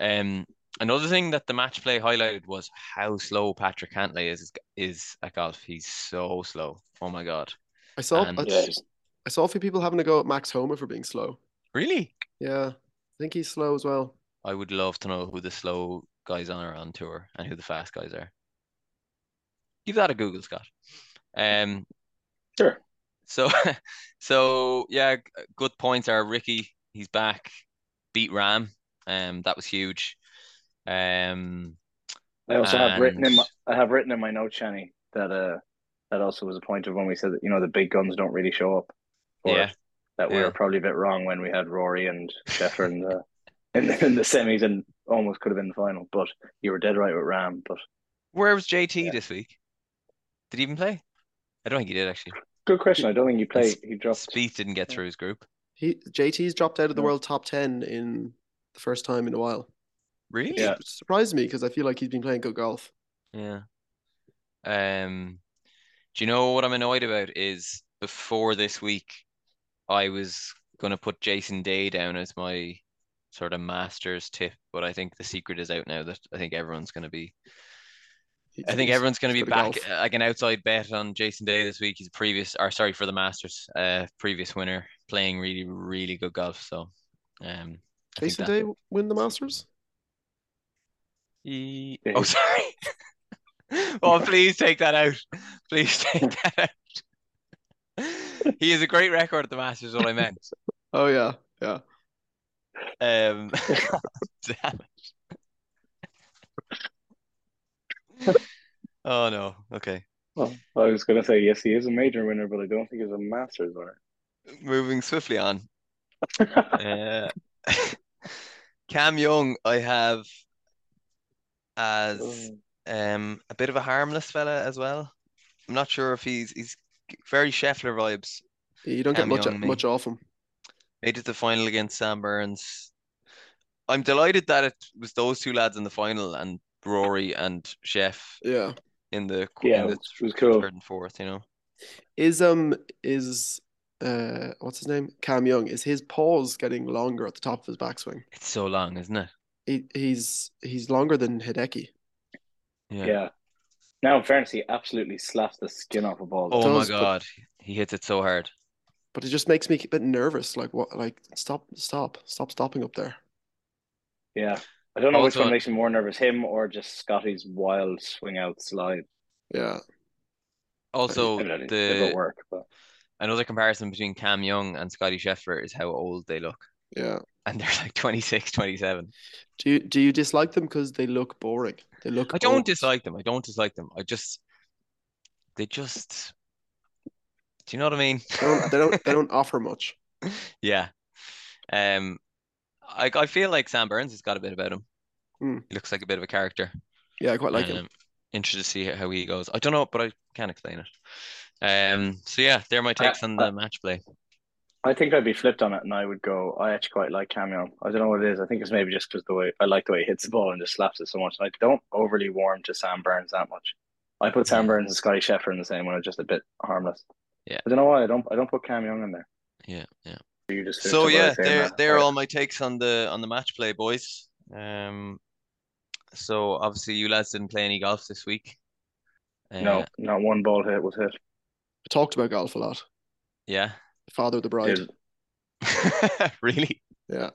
Speaker 1: Um, another thing that the match play highlighted was how slow Patrick Cantlay is is at golf. He's so slow. Oh my God.
Speaker 2: I saw
Speaker 1: And-
Speaker 2: I,
Speaker 3: yeah,
Speaker 2: I saw a few people having to go at Max Homa for being slow.
Speaker 1: Really?
Speaker 2: Yeah, I think he's slow as well.
Speaker 1: I would love to know who the slow guys are on tour and who the fast guys are. Give that a Google, Scott. Um,
Speaker 3: sure.
Speaker 1: so, so yeah, good points are Ricky. He's back, beat Rahm. Um, that was huge. Um,
Speaker 3: I also have written in my,
Speaker 1: And-
Speaker 3: I have written in my note, Shani, that uh that also was a point of when we said that you know the big guns don't really show up. for
Speaker 1: Yeah.
Speaker 3: it, that we
Speaker 1: Yeah.
Speaker 3: were probably a bit wrong when we had Rory and Scheffler in the in the, in the semis and almost could have been the final. But you were dead right with Rahm. But
Speaker 1: Where was JT
Speaker 3: Yeah.
Speaker 1: this week? Did he even play? I don't think he did actually.
Speaker 3: good question. I don't think he played. He dropped.
Speaker 1: Spieth didn't get through his group.
Speaker 2: He JT's dropped out of the
Speaker 3: Yeah.
Speaker 2: world top ten in the first time in a while.
Speaker 1: Really?
Speaker 3: Yeah.
Speaker 2: It surprised me because I feel like he's been playing good golf.
Speaker 1: Yeah. Um, do you know what I'm annoyed about is before this week, I was gonna put Jason Day down as my sort of master's tip, but I think the secret is out now that I think everyone's gonna be I think everyone's gonna be back
Speaker 2: golf.
Speaker 1: uh, like an outside bet on Jason Day this week. He's a previous or sorry for the Masters, uh previous winner, playing really, really good golf. So um I
Speaker 2: Jason Day win the Masters?
Speaker 1: He... Oh, sorry. oh, please take that out. Please take that out. He has a great record at the Masters, is what I meant.
Speaker 2: Oh yeah, yeah.
Speaker 1: Um, damn it. Oh no. Okay.
Speaker 3: Oh, I was going to say yes, he is a major winner, but I don't think he's a Masters winner.
Speaker 1: Moving swiftly on. Uh, Cam Young, I have as um a bit of a harmless fella as well. I'm not sure if he's he's very Scheffler vibes.
Speaker 2: You don't get
Speaker 1: Cam
Speaker 2: much
Speaker 1: me.
Speaker 2: much off him.
Speaker 1: Made it to the final against Sam Burns. I'm delighted that it was those two lads in the final and Rory and Chef
Speaker 2: Yeah.
Speaker 1: in the
Speaker 3: Yeah,
Speaker 1: in
Speaker 3: it
Speaker 1: the
Speaker 3: was, it was cool.
Speaker 1: third and fourth, you know.
Speaker 2: Is um is uh what's his name? Cam Young. Is his pause getting longer at the top of his backswing?
Speaker 1: It's so long, isn't it?
Speaker 2: He he's he's longer than Hideki.
Speaker 3: Yeah. Now, in fairness, he absolutely slaps the skin off a ball.
Speaker 1: Oh my
Speaker 2: does, but-
Speaker 1: God, he hits it so hard.
Speaker 2: But it just makes me a bit nervous. Like what like stop stop stop stopping up there.
Speaker 3: Yeah. I don't know which
Speaker 1: Also-
Speaker 3: one makes me more nervous, him or just Scotty's wild swing out slide.
Speaker 2: Yeah.
Speaker 1: Also,
Speaker 3: Evidently, they both
Speaker 1: the
Speaker 3: work, but
Speaker 1: another comparison between Cam Young and Scotty Scheffler is how old they look.
Speaker 2: Yeah.
Speaker 1: And they're like 26, 27.
Speaker 2: Do you do you dislike them because they look boring? They look
Speaker 1: I don't
Speaker 2: old.
Speaker 1: dislike them. I don't dislike them. I just, they just, do you know what I mean?
Speaker 2: They don't they don't they don't offer much.
Speaker 1: Yeah. Um, I I feel like Sam Burns has got a bit about him.
Speaker 2: Hmm.
Speaker 1: He looks like a bit of a character.
Speaker 2: Yeah, I quite like him.
Speaker 1: Um, interested to see how he goes. I don't know, but I can't explain it. Um, so yeah, they're my takes on the
Speaker 3: I-
Speaker 1: match play.
Speaker 3: I think I'd be flipped on it and I would go, I actually quite like Cam Young. I don't know what it is. I think it's maybe just because the way I like the way he hits the ball and just slaps it so much. I don't overly warm to Sam Burns that much. I put Sam Burns and Scotty Scheffler in the same one, just a bit harmless.
Speaker 1: Yeah.
Speaker 3: I don't know why I don't I don't put Cam Young in there.
Speaker 1: Yeah, yeah.
Speaker 3: You just
Speaker 1: So
Speaker 3: flipped it by
Speaker 1: yeah,
Speaker 3: saying
Speaker 1: they're
Speaker 3: that.
Speaker 1: they're
Speaker 3: Right.
Speaker 1: all my takes on the on the match play, boys. Um, so obviously you lads didn't play any golf this week. Uh,
Speaker 3: No, not one ball hit was hit.
Speaker 2: I talked about golf a lot.
Speaker 1: Yeah.
Speaker 2: Father of the bride.
Speaker 1: Really?
Speaker 2: Yeah.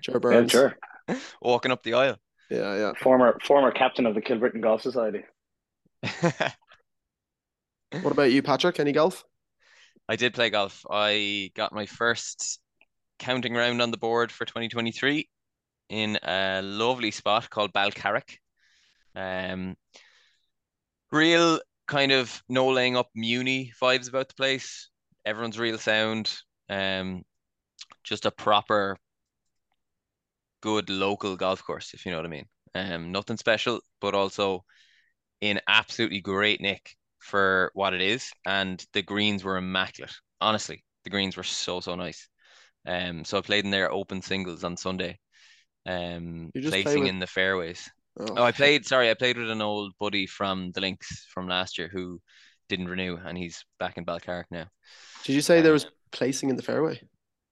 Speaker 2: Joe
Speaker 3: Yeah, sure.
Speaker 1: Walking up the aisle.
Speaker 2: Yeah, yeah.
Speaker 3: Former former captain of the Kilbrittain Golf Society.
Speaker 2: What about you, Patrick? Any golf?
Speaker 1: I did play golf. I got my first counting round on the board for 2023 in a lovely spot called Balcarrick. Um, real kind of no laying up Muni vibes about the place. Everyone's real sound. Um, just a proper good local golf course, if you know what I mean. Um, nothing special, but also in absolutely great nick for what it is. And the greens were immaculate. Honestly, the greens were so, so nice. Um, so I played in their open singles on Sunday. Um,
Speaker 2: You just play
Speaker 1: placing
Speaker 2: with-
Speaker 1: in the fairways.
Speaker 2: Oh,
Speaker 1: Oh, I played, sorry, I played with an old buddy from the Links from last year who didn't renew and he's back in Balcarrick now.
Speaker 2: Did you say there
Speaker 1: Uh,
Speaker 2: was placing in the fairway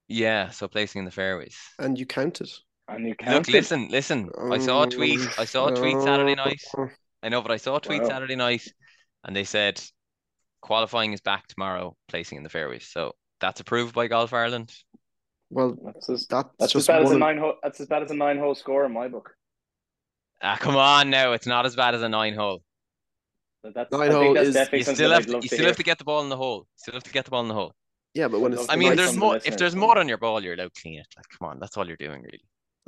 Speaker 1: Yeah, so placing in the fairways.
Speaker 2: and you counted?
Speaker 3: And you
Speaker 1: Look,
Speaker 3: counted.
Speaker 1: listen, listen. I saw a tweet. I saw a tweet Saturday night.
Speaker 2: Oh,
Speaker 1: I know, but I saw a tweet
Speaker 3: Wow.
Speaker 1: Saturday night, and they said qualifying is back tomorrow, placing in the fairways. So that's approved by Golf Ireland.
Speaker 2: Well,
Speaker 3: That's as,
Speaker 2: that's,
Speaker 3: that's as
Speaker 2: just
Speaker 3: bad as a nine hole that's as bad as a nine hole score in my book.
Speaker 1: Ah, come on now, it's not as bad as a nine hole.
Speaker 3: That- That's,
Speaker 2: Nine
Speaker 3: I think
Speaker 2: hole
Speaker 3: that's
Speaker 2: is-
Speaker 1: You still have to, you
Speaker 3: to
Speaker 1: still
Speaker 3: hear.
Speaker 1: have to get the ball in the hole. You still have to get the ball in the hole.
Speaker 2: Yeah, but when it's
Speaker 3: I
Speaker 1: I mean,
Speaker 3: Nice
Speaker 1: there's
Speaker 3: more. the.
Speaker 1: If there's
Speaker 3: yeah.
Speaker 1: mud on your ball, you're allowed to clean it. Like, come on, that's all you're doing, really.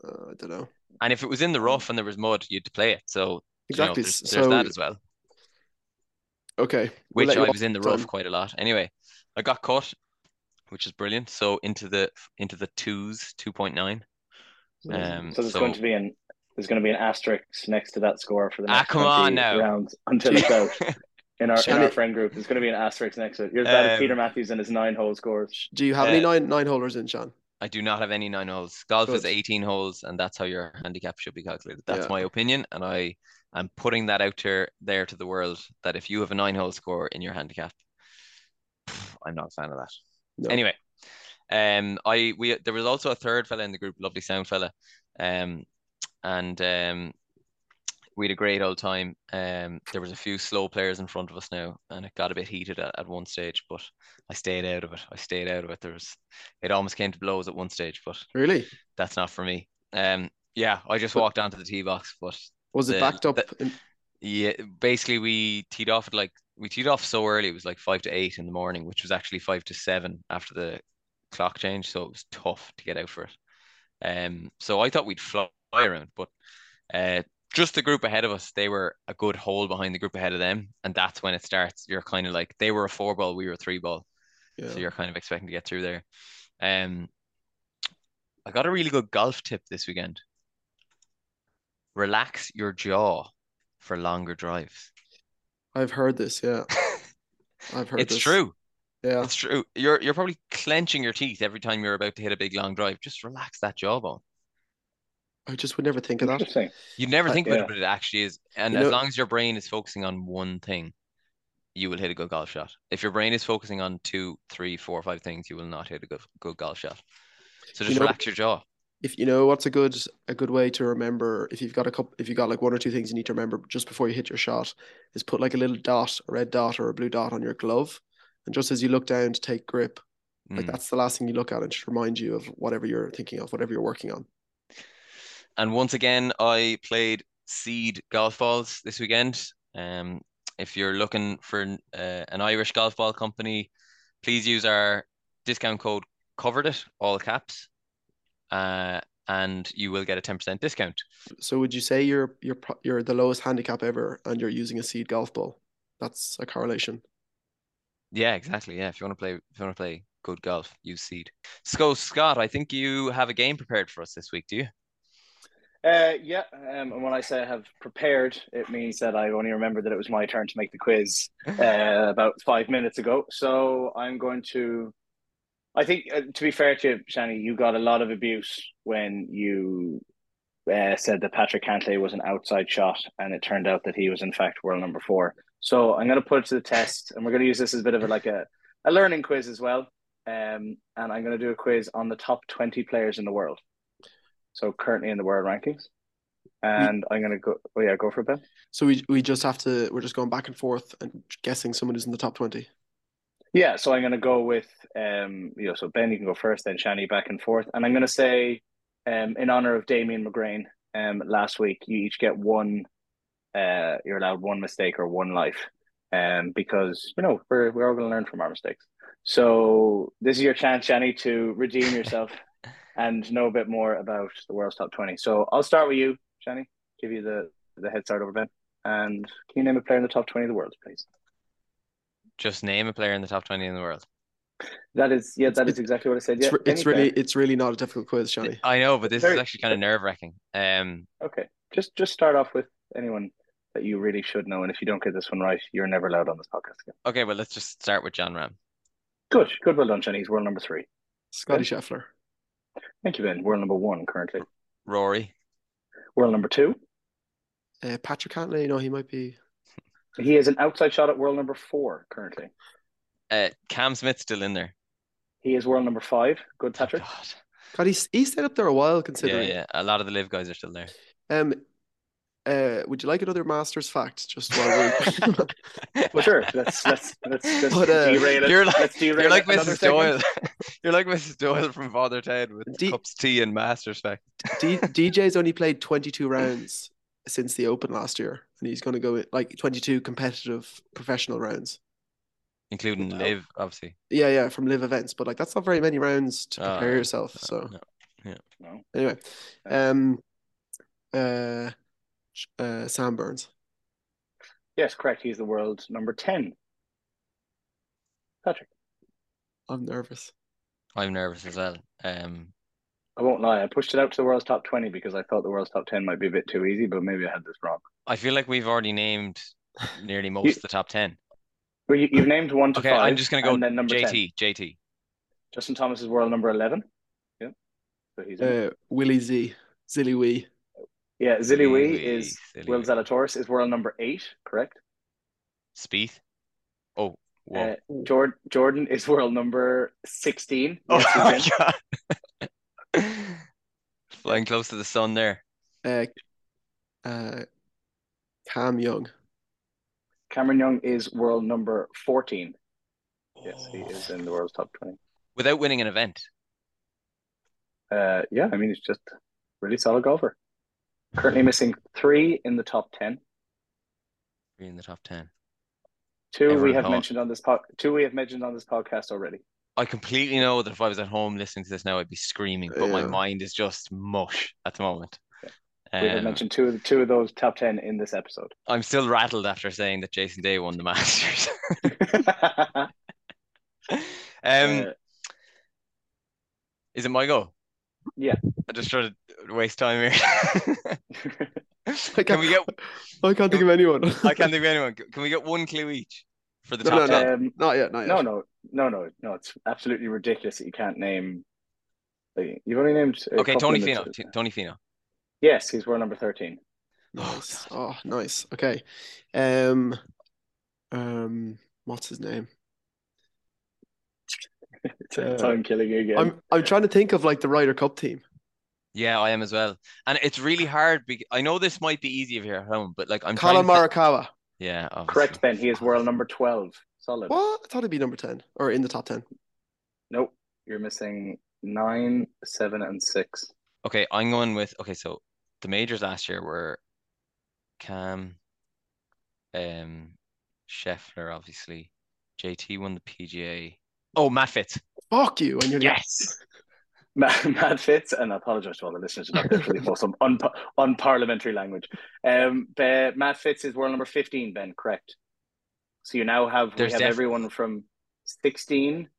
Speaker 2: uh, I don't know.
Speaker 1: And if it was in the rough and there was mud, you'd play it. So You know,
Speaker 2: Exactly.
Speaker 1: there's, there's
Speaker 2: so
Speaker 1: that as well,
Speaker 2: okay, we'll
Speaker 1: which I was in the rough
Speaker 2: time.
Speaker 1: quite a lot. Anyway, I got caught, which is brilliant. So into the into the twos, two point nine. Um,
Speaker 3: So there's
Speaker 1: so
Speaker 3: going to be an there's going to be an asterisk next to that score for the
Speaker 1: Ah,
Speaker 3: next
Speaker 1: come on now.
Speaker 3: rounds until it's out in our in
Speaker 2: Shani-
Speaker 3: our friend group. There's going to be an asterisk next to it. You're as
Speaker 1: Um,
Speaker 3: Peter Matthews and his nine hole scores.
Speaker 2: Do you have any
Speaker 1: Uh,
Speaker 2: nine nine holders in, Sean?
Speaker 1: I do not have any nine holes. Golf is 18 holes, and that's how your handicap should be calculated. That's
Speaker 2: Yeah.
Speaker 1: my opinion, and I am putting that out there there to the world that if you have a nine hole score in your handicap, I'm not a fan of that.
Speaker 2: No.
Speaker 1: Anyway, um, I we there was also a third fella in the group, lovely sound fella, um, and um, we had a great old time. Um, there was a few slow players in front of us now, and it got a bit heated at, at one stage, but I stayed out of it. I stayed out of it. There was, it almost came to blows at one stage, but
Speaker 2: Really?
Speaker 1: that's not for me. Um, yeah, I just walked onto the tee box, but
Speaker 2: Was it
Speaker 1: The-
Speaker 2: backed up?
Speaker 1: the-
Speaker 2: in,
Speaker 1: yeah, basically we teed off at like we teed off so early. It was like five to eight in the morning, which was actually five to seven after the clock change. So it was tough to get out for it. Um, so I thought we'd fly around, but uh, just the group ahead of us, they were a good hole behind the group ahead of them, and that's when it starts. You're kind of like they were a four ball, we were a three ball,
Speaker 2: yeah.
Speaker 1: so you're kind of expecting to get through there. Um, I got a really good golf tip this weekend. Relax your jaw for longer drives.
Speaker 2: I've heard this. Yeah, I've heard
Speaker 1: It's
Speaker 2: this.
Speaker 1: true.
Speaker 2: Yeah.
Speaker 1: It's true. You're you're probably clenching your teeth every time you're about to hit a big long drive. Just relax that jawbone.
Speaker 2: I just would never think of that.
Speaker 3: Interesting.
Speaker 1: You'd never
Speaker 2: Uh,
Speaker 1: think about
Speaker 3: yeah.
Speaker 1: it, but it actually is. And
Speaker 2: You
Speaker 1: as
Speaker 2: know-
Speaker 1: long as your brain is focusing on one thing, you will hit a good golf shot. If your brain is focusing on two, three, four, five things, you will not hit a good good golf shot. So just
Speaker 2: know-
Speaker 1: relax your jaw.
Speaker 2: If you know what's a good a good way to remember if you've got a couple if you got like one or two things you need to remember just before you hit your shot is put like a little dot, a red dot or a blue dot on your glove, and just as you look down to take grip, like
Speaker 1: Mm.
Speaker 2: that's the last thing you look at and just remind you of whatever you're thinking of, whatever you're working on.
Speaker 1: And once again, I played Seed golf balls this weekend. Um, if you're looking for uh, an Irish golf ball company, please use our discount code covered it all caps, uh, and you will get a ten percent discount.
Speaker 2: So would you say you're you're you're the lowest handicap ever and you're using a seed golf ball? That's a correlation.
Speaker 1: Yeah, exactly. Yeah, if you want to play, if you want to play good golf, use Seed. So Scott, I think you have a game prepared for us this week, do you?
Speaker 3: Uh, yeah, um, and when I say I have prepared, it means that I only remembered that it was my turn to make the quiz uh, about five minutes ago. So I'm going to. I think, uh, to be fair to you, Shani, you got a lot of abuse when you uh, said that Patrick Cantlay was an outside shot, and it turned out that he was in fact world number four. So I'm going to put it to the test, and we're going to use this as a bit of a, like a, a learning quiz as well. Um, and I'm going to do a quiz on the top 20 players in the world. So currently in the world rankings. And I'm going to go, oh yeah, go for it, Ben.
Speaker 2: So we we just have to we're just going back and forth and guessing someone who's in the top twenty.
Speaker 3: Yeah, so I'm going to go with, um, you know, so Ben, you can go first, then Shani back and forth. And I'm going to say, um, in honor of Damien McGrane, um, last week, you each get one, uh, you're allowed one mistake or one life, um, because, you know, we're, we're all going to learn from our mistakes. So this is your chance, Shani, to redeem yourself and know a bit more about the world's top 20. So I'll start with you, Shani, give you the, the head start over Ben. And can you name a player in the top 20 of the world, please?
Speaker 1: Just name a player in the top 20 in the world.
Speaker 3: That is, yeah, that
Speaker 2: It's-
Speaker 3: is exactly what I said.
Speaker 2: It's,
Speaker 3: Yeah,
Speaker 2: re- it's really it's really not a difficult quiz, Shani.
Speaker 1: I know, but this
Speaker 3: Very-
Speaker 1: is actually kind of nerve-wracking. Um,
Speaker 3: Okay, just just start off with anyone that you really should know, and if you don't get this one right, you're never allowed on this podcast again.
Speaker 1: okay, well, let's just start with Jon Rahm.
Speaker 3: Good, good, well done, Shani. He's world number three.
Speaker 2: Scotty Scheffler.
Speaker 3: Thank you, Ben. World number one currently.
Speaker 1: Rory.
Speaker 3: World number two.
Speaker 2: Uh, Patrick Cantlay, no, he might be.
Speaker 3: He is an outside shot at world number four currently.
Speaker 1: Uh, Cam Smith's still in there.
Speaker 3: He is world number five. Good, Patrick.
Speaker 1: God.
Speaker 2: God, he's he stayed up there a while considering.
Speaker 1: Yeah, yeah. A lot of the live guys are still there.
Speaker 2: Um, uh, would you like another Masters fact? Just while we.
Speaker 3: Well, sure. Let's let's let's, let's
Speaker 2: But, uh,
Speaker 3: derail it.
Speaker 1: you're like-
Speaker 3: let's derail
Speaker 1: You're like
Speaker 3: it another
Speaker 1: Mrs. Doyle. You're like Mrs. Doyle from Father Ted with
Speaker 2: D-
Speaker 1: cups, tea, and Masters fact.
Speaker 2: D- DJ's only played 22 rounds since the Open last year, and he's going to go like 22 competitive professional rounds.
Speaker 1: including
Speaker 3: Wow.
Speaker 1: live, obviously.
Speaker 2: Yeah, yeah, from live events, but like that's not very many rounds to
Speaker 1: Oh,
Speaker 2: prepare
Speaker 1: no,
Speaker 2: yourself.
Speaker 1: no,
Speaker 2: So
Speaker 1: no.
Speaker 3: No.
Speaker 2: anyway, um, uh, uh, Sam Burns.
Speaker 3: Yes, correct. He's the world number 10. Patrick.
Speaker 2: I'm nervous.
Speaker 1: I'm nervous as well. Um,
Speaker 3: I won't lie. I pushed it out to the world's top 20 because I thought the world's top 10 might be a bit too easy, but maybe I had this wrong.
Speaker 1: I feel like we've already named nearly most
Speaker 3: You-
Speaker 1: of the top ten.
Speaker 3: Well, you, you've named one to
Speaker 1: Okay,
Speaker 3: five.
Speaker 1: I'm just gonna go
Speaker 3: and then number 10.
Speaker 1: JT. JT.
Speaker 3: Justin Thomas is world number 11. Yeah. So he's in.
Speaker 2: Uh, Willie Z, Zilly Wee.
Speaker 3: Yeah, Zilly Wee is
Speaker 1: Zilly
Speaker 3: Will
Speaker 1: Wee.
Speaker 3: Zalatoris is world number 8, correct?
Speaker 1: Spieth. Oh, whoa.
Speaker 3: Uh, Jordan Jordan is world number 16.
Speaker 1: oh
Speaker 3: Yes,
Speaker 1: my god. Flying close to the sun there.
Speaker 2: Uh, uh, Cam Young.
Speaker 3: Cameron Young is world number 14. Yes, he is in the world's top 20.
Speaker 1: Without winning an event.
Speaker 3: Uh, yeah, I mean, he's just really solid golfer. Currently missing three in the top 10.
Speaker 1: Three in the top ten.
Speaker 3: Two we have
Speaker 1: thought-
Speaker 3: mentioned on this pod. Two we have mentioned on this podcast already.
Speaker 1: I completely know that if I was at home listening to this now, I'd be screaming, but my mind is just mush at the moment.
Speaker 3: We have
Speaker 1: Um,
Speaker 3: mentioned two of the, two of those top 10 in this episode.
Speaker 1: I'm still rattled after saying that Jason Day won the Masters. um,
Speaker 3: Uh,
Speaker 1: is it my go?
Speaker 3: Yeah.
Speaker 1: I just tried to waste time here. Can we get?
Speaker 2: I can't think of anyone.
Speaker 1: I can't think of anyone. Can we get one clue each for the
Speaker 2: No,
Speaker 1: top
Speaker 2: no,
Speaker 1: ten?
Speaker 3: um,
Speaker 2: Not yet. Not yet.
Speaker 3: no, no, no, no, no. It's absolutely ridiculous that you can't name. like, You've only named.
Speaker 1: Okay, Tony
Speaker 3: in
Speaker 1: Finau. T- Tony Finau.
Speaker 3: Yes, he's world number 13.
Speaker 2: Nice. Oh, nice. Okay. Um, um, what's his name? Uh,
Speaker 3: Time killing you again.
Speaker 2: I'm I'm trying to think of like the Ryder Cup team.
Speaker 1: Yeah, I am as well. And it's really hard. Because I know this might be easy if you're at home, but like I'm trying
Speaker 2: Collin
Speaker 1: to. thi- Yeah, obviously.
Speaker 3: Correct, Ben. He is world number 12. Solid.
Speaker 2: What? I thought it'd be number ten or in the top ten.
Speaker 3: Nope. You're missing nine, seven, and six.
Speaker 1: Okay, I'm going with okay, so the majors last year were Cam, um, Scheffler, obviously. JT won the PGA. Oh, Matt Fitz.
Speaker 2: Fuck you! And you're
Speaker 1: Yes.
Speaker 3: Matt, Matt Fitz, and I apologize to all the listeners about this really most un, un, unparliamentary language. Um, but Matt Fitz is world number 15, Ben, correct. So you now have
Speaker 1: There's
Speaker 3: we have
Speaker 1: def-
Speaker 3: everyone from 16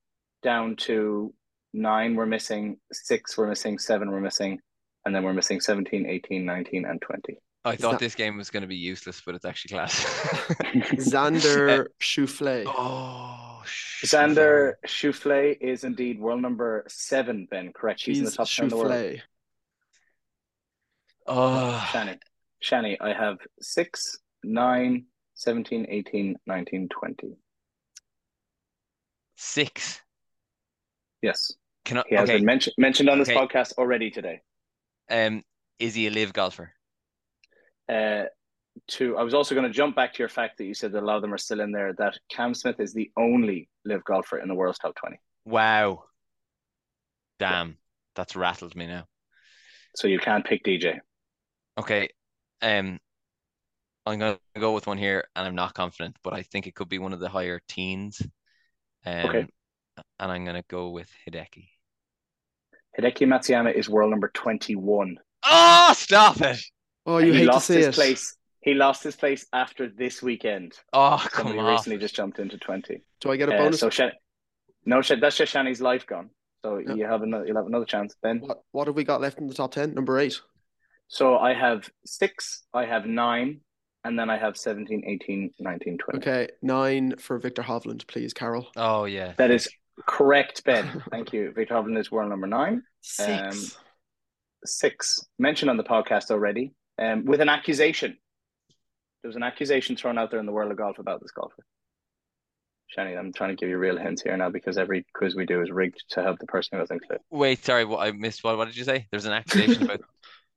Speaker 3: down to nine, we're missing six, we're missing seven, we're missing, and then we're missing 17, 18, 19, and 20.
Speaker 1: I thought
Speaker 2: that-
Speaker 1: this game was going to be useless, but it's actually class.
Speaker 2: Xander Schauffele.
Speaker 1: oh, sh-
Speaker 3: Xander Schauffele is indeed world number seven, Ben, correct. He's in the
Speaker 2: Jeez,
Speaker 3: top 10 in the world.
Speaker 1: Oh,
Speaker 3: Shani. Shani, I have 6, 9, 17, 18, 19, 20.
Speaker 1: six.
Speaker 3: Yes.
Speaker 1: Can I?
Speaker 3: He has
Speaker 1: Okay.
Speaker 3: been mentioned mentioned on this
Speaker 1: Okay.
Speaker 3: podcast already today.
Speaker 1: Um, is he a live golfer?
Speaker 3: Uh, to I was also going to jump back to your fact that you said that a lot of them are still in there. That Cam Smith is the only live golfer in the world's top twenty.
Speaker 1: Wow. Damn, that's rattled me now.
Speaker 3: So you can't pick DJ.
Speaker 1: Okay. Um, I'm gonna go with one here, and I'm not confident, but I think it could be one of the higher teens. Um,
Speaker 3: Okay.
Speaker 1: and I'm gonna go with Hideki.
Speaker 3: Hideki Matsuyama is world number twenty one.
Speaker 1: Oh, stop it!
Speaker 2: Oh, you
Speaker 3: he
Speaker 2: hate to
Speaker 3: lost
Speaker 2: see
Speaker 3: his
Speaker 2: it.
Speaker 3: place. He lost his place after this weekend.
Speaker 1: Oh, come
Speaker 3: Somebody
Speaker 1: on.
Speaker 3: recently just jumped into twenty.
Speaker 2: Do I get a
Speaker 3: Uh,
Speaker 2: bonus?
Speaker 3: so Shan- no, Shan- that's just Shani's life gone. So
Speaker 2: Yeah.
Speaker 3: you have another. You'll have another chance, Ben.
Speaker 2: What what have we got left in the top ten? Number eight.
Speaker 3: So I have six, I have nine, and then I have 17, 18, 19, 20.
Speaker 2: Okay, nine for Viktor Hovland, please, Carol.
Speaker 1: Oh yeah.
Speaker 3: That is correct, Ben. Thank you. Viktor Hovland is world number nine.
Speaker 2: Six.
Speaker 3: Six, mentioned on the podcast already, um, with an accusation. There was an accusation thrown out there in the world of golf about this golfer. Shani, I'm trying to give you real hints here now because every quiz we do is rigged to help the person who doesn't clicked.
Speaker 1: Wait, sorry, what I missed. What, what did you say? There's an accusation about.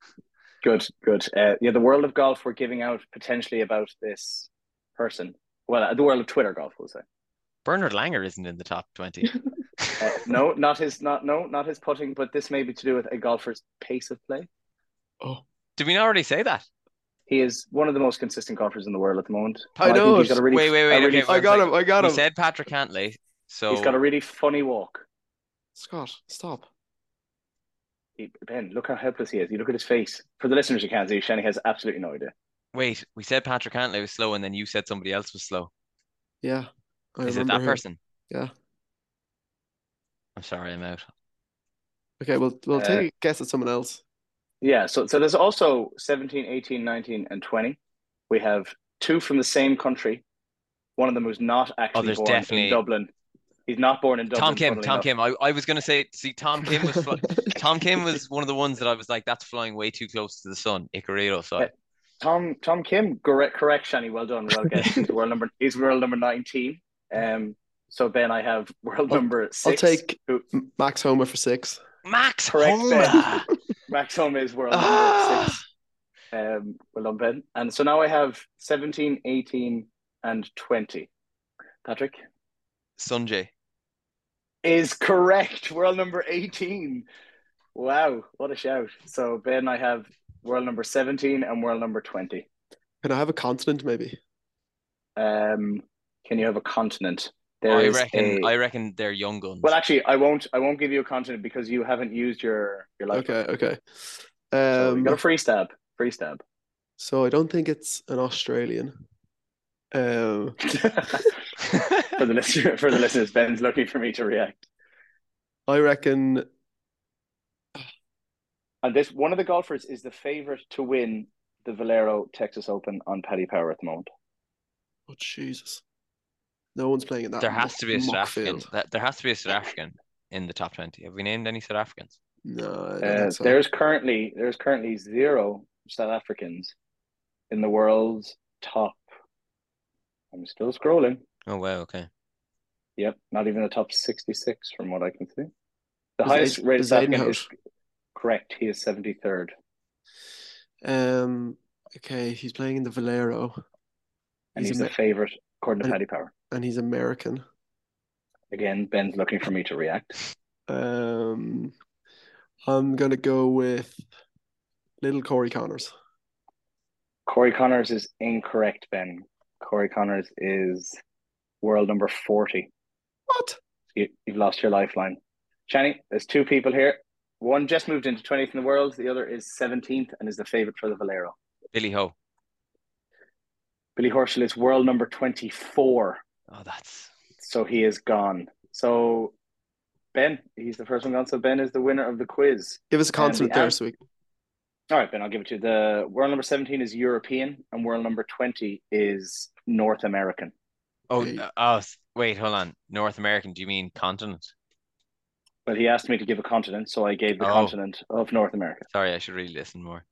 Speaker 3: Good, good. Uh, yeah, the world of golf we're giving out potentially about this person. Well, uh, the world of Twitter golf, we'll say.
Speaker 1: Bernard Langer isn't in the top twenty.
Speaker 3: Uh, no, not his, not no, not his putting, but this may be to do with a golfer's pace of play.
Speaker 2: oh,
Speaker 1: Did we not already say that?
Speaker 3: He is one of the most consistent golfers in the world at the moment.
Speaker 2: I
Speaker 3: think
Speaker 2: know
Speaker 3: he's
Speaker 2: it.
Speaker 3: got a really,
Speaker 1: Wait, wait, wait,
Speaker 3: really-
Speaker 1: okay,
Speaker 2: I got him. I got
Speaker 1: We
Speaker 2: him.
Speaker 1: said Patrick Cantlay, so
Speaker 3: He's got a really funny walk.
Speaker 2: Scott, stop.
Speaker 3: He, ben, look how helpless he is. You look at his face. For the listeners, you can't see. Shani has absolutely no idea.
Speaker 1: Wait, we said Patrick Cantlay was slow, and then you said somebody else was slow.
Speaker 2: Yeah, I
Speaker 1: Is it that
Speaker 2: him.
Speaker 1: person?
Speaker 2: Yeah.
Speaker 1: I'm sorry, I'm out.
Speaker 2: Okay, we'll we'll
Speaker 3: Uh,
Speaker 2: take a guess at someone else.
Speaker 3: Yeah, so so there's also 17, 18, 19, and 20. We have two from the same country. One of them was not actually
Speaker 1: Oh, there's
Speaker 3: born
Speaker 1: definitely-
Speaker 3: in Dublin. He's not born in Dublin.
Speaker 1: Tom Kim, Tom
Speaker 3: enough.
Speaker 1: Kim. I, I was gonna say, see, Tom Kim was fly- Tom Kim was one of the ones that I was like, that's flying way too close to the sun. Icarito side.
Speaker 3: Tom Tom Kim, correct, correct, Shani. Well done, well guessed. He's world number. He's world number 19. Um. So Ben, I have world
Speaker 2: I'll-
Speaker 3: number
Speaker 2: I'll take
Speaker 3: who-
Speaker 2: Max Homa for six.
Speaker 1: Max
Speaker 3: Correct,
Speaker 1: Homa.
Speaker 3: Max Homa is world number
Speaker 1: Ah.
Speaker 3: six. Um, well done, Ben. And so now I have 17, 18, and 20. Patrick
Speaker 1: Sungjae.
Speaker 3: is correct. World number 18. Wow, what a shout. So Ben, I have world number 17 and world number 20.
Speaker 2: Can I have a continent maybe?
Speaker 3: Um, can you have a continent? There
Speaker 1: I reckon.
Speaker 3: a-
Speaker 1: I reckon they're young guns.
Speaker 3: Well, actually, I won't. I won't give you a continent because you haven't used your your life.
Speaker 2: Okay, okay.
Speaker 3: So you
Speaker 2: Um,
Speaker 3: got a free stab. Free stab.
Speaker 2: so I don't think it's an Australian. Um,
Speaker 3: for the listener, for the listeners, Ben's looking for me to react.
Speaker 2: I reckon
Speaker 3: And this one of the golfers is the favorite to win the Valero Texas Open on Paddy Power at the moment.
Speaker 2: Oh Jesus! No one's playing in that.
Speaker 1: there has
Speaker 2: muck-
Speaker 1: to be a South African. That there has to be a South African in the top twenty. Have we named any South Africans?
Speaker 2: No,
Speaker 3: Uh,
Speaker 2: so.
Speaker 3: There's currently there's currently zero South Africans in the world's top. I'm still scrolling.
Speaker 1: Oh wow, okay.
Speaker 3: Yep, not even the top 66 from what I can see. The
Speaker 2: Is
Speaker 3: highest
Speaker 2: Aid-
Speaker 3: rated
Speaker 2: is
Speaker 3: South African is correct. He is 73rd.
Speaker 2: Um, okay, he's playing in the Valero,
Speaker 3: And
Speaker 2: He's
Speaker 3: he's,
Speaker 2: a
Speaker 3: the
Speaker 2: ma-
Speaker 3: favorite according to
Speaker 2: and-
Speaker 3: Paddy Power.
Speaker 2: And he's American.
Speaker 3: Again, Ben's looking for me to react.
Speaker 2: Um, I'm gonna go with little Corey Conners.
Speaker 3: Corey Conners is incorrect, Ben. Corey Conners is world number 40.
Speaker 2: What?
Speaker 3: You, you've lost your lifeline. Shani, there's two people here. One just moved into 20th in the world. The other is 17th and is the favorite for the Valero.
Speaker 1: Billy Ho.
Speaker 3: Billy Horschel is world number 24.
Speaker 1: Oh, that's
Speaker 3: So he is gone. So Ben, he's the first one gone. So Ben is the winner of the quiz.
Speaker 2: Give us a
Speaker 3: And the
Speaker 2: there,
Speaker 3: an-
Speaker 2: so
Speaker 3: All right, Ben, I'll give it to you. The world number 17 is European and world number 20 is North American.
Speaker 1: oh
Speaker 2: Hey.
Speaker 1: uh, oh wait, hold on. North American, do you mean continent?
Speaker 3: Well, he asked me to give a continent, so I gave the
Speaker 1: Oh.
Speaker 3: continent of North America.
Speaker 1: Sorry, I should really listen more.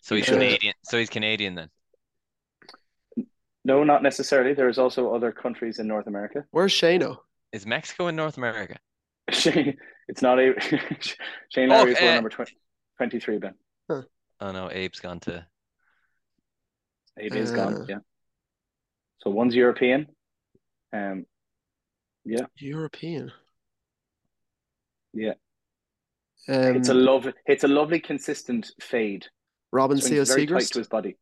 Speaker 1: So he's Canadian. So he's Canadian then.
Speaker 3: No, not necessarily. There's also other countries in North America.
Speaker 2: where's Shano?
Speaker 1: Is Mexico in North America?
Speaker 3: Shane, it's not a Shane
Speaker 1: Oh,
Speaker 3: Lowry is world
Speaker 1: uh,
Speaker 3: number 20, 23, Ben.
Speaker 1: Oh no, Abe's gone to
Speaker 3: Abe is
Speaker 2: Uh.
Speaker 3: gone, yeah. So one's European. Um, Yeah.
Speaker 2: European.
Speaker 3: Yeah.
Speaker 2: Um,
Speaker 3: it's a lovely, it's a lovely consistent fade.
Speaker 2: Robin
Speaker 3: Swings
Speaker 2: Seal
Speaker 3: very tight to his body.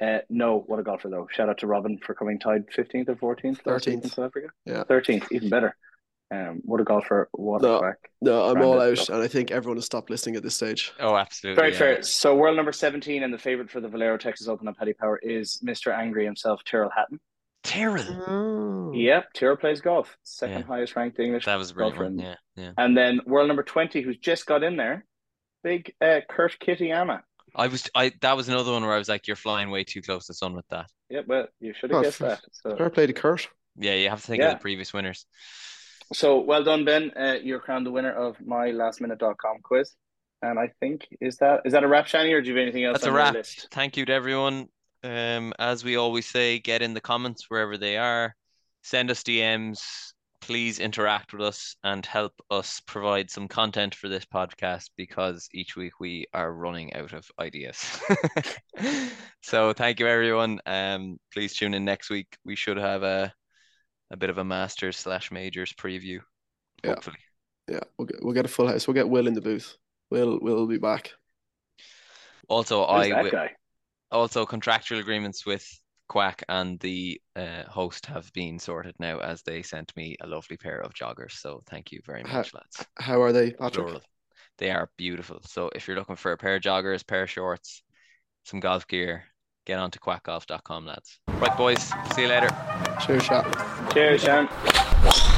Speaker 3: Uh, no, what a golfer though. Shout out to Robin for coming tied 15th or 14th last week in
Speaker 2: 13th.
Speaker 3: South Africa.
Speaker 2: Yeah.
Speaker 3: 13th, even better. Um, what a golfer. What
Speaker 2: No.
Speaker 3: a crack.
Speaker 2: No, I'm all out,
Speaker 3: stuff.
Speaker 2: and I think everyone has stopped listening at this stage.
Speaker 1: Oh, absolutely.
Speaker 3: Very
Speaker 1: yeah.
Speaker 3: fair. So world number 17 and the favorite for the Valero Texas Open on Paddy Power is Mr. Angry himself, Tyrrell Hatton.
Speaker 1: Tyrrell.
Speaker 2: Oh.
Speaker 3: Yep, Tyrrell plays golf. Second
Speaker 1: Yeah.
Speaker 3: highest ranked English.
Speaker 1: That was a brilliant one.
Speaker 3: Golfer.
Speaker 1: Yeah, yeah.
Speaker 3: And then world number 20, who's just got in there, big uh, Kurt Kitayama.
Speaker 1: I was I that was another one where I was like, you're flying way too close to the sun with that.
Speaker 3: Yep, well, you should have
Speaker 2: Oh,
Speaker 3: guessed
Speaker 2: f-
Speaker 3: that. So,
Speaker 2: Fair play to Kurt.
Speaker 1: Yeah, you have to think
Speaker 3: Yeah.
Speaker 1: of the previous winners.
Speaker 3: so well done, Ben. Uh, you're crowned the winner of my lastminute.com quiz. And I think, is that is that a wrap, Shani, or do you have anything else
Speaker 1: That's a
Speaker 3: on your
Speaker 1: wrap.
Speaker 3: list?
Speaker 1: Thank you to everyone. Um, as we always say, get in the comments wherever they are. Send us DMs. Please interact with us and help us provide some content for this podcast because each week we are running out of ideas. so thank you everyone. Um, please tune in next week. We should have a a bit of a masters slash majors preview.
Speaker 2: Yeah.
Speaker 1: Hopefully.
Speaker 2: Yeah, we'll get we'll get a full house. We'll get Will in the booth. Will will be back.
Speaker 1: Also,
Speaker 3: Who's
Speaker 1: I
Speaker 3: that
Speaker 1: wi-
Speaker 3: guy?
Speaker 1: also contractual agreements with Kwack and the uh, host have been sorted now as they sent me a lovely pair of joggers. So thank you very
Speaker 2: Ha-
Speaker 1: much, lads.
Speaker 2: How are they, Patrick?
Speaker 1: Plural. They are beautiful. So if you're looking for a pair of joggers, pair of shorts, some golf gear, get on to kwackgolf.com, lads. Right, boys. See you later.
Speaker 2: Cheers, shot.
Speaker 3: Cheers, Sean.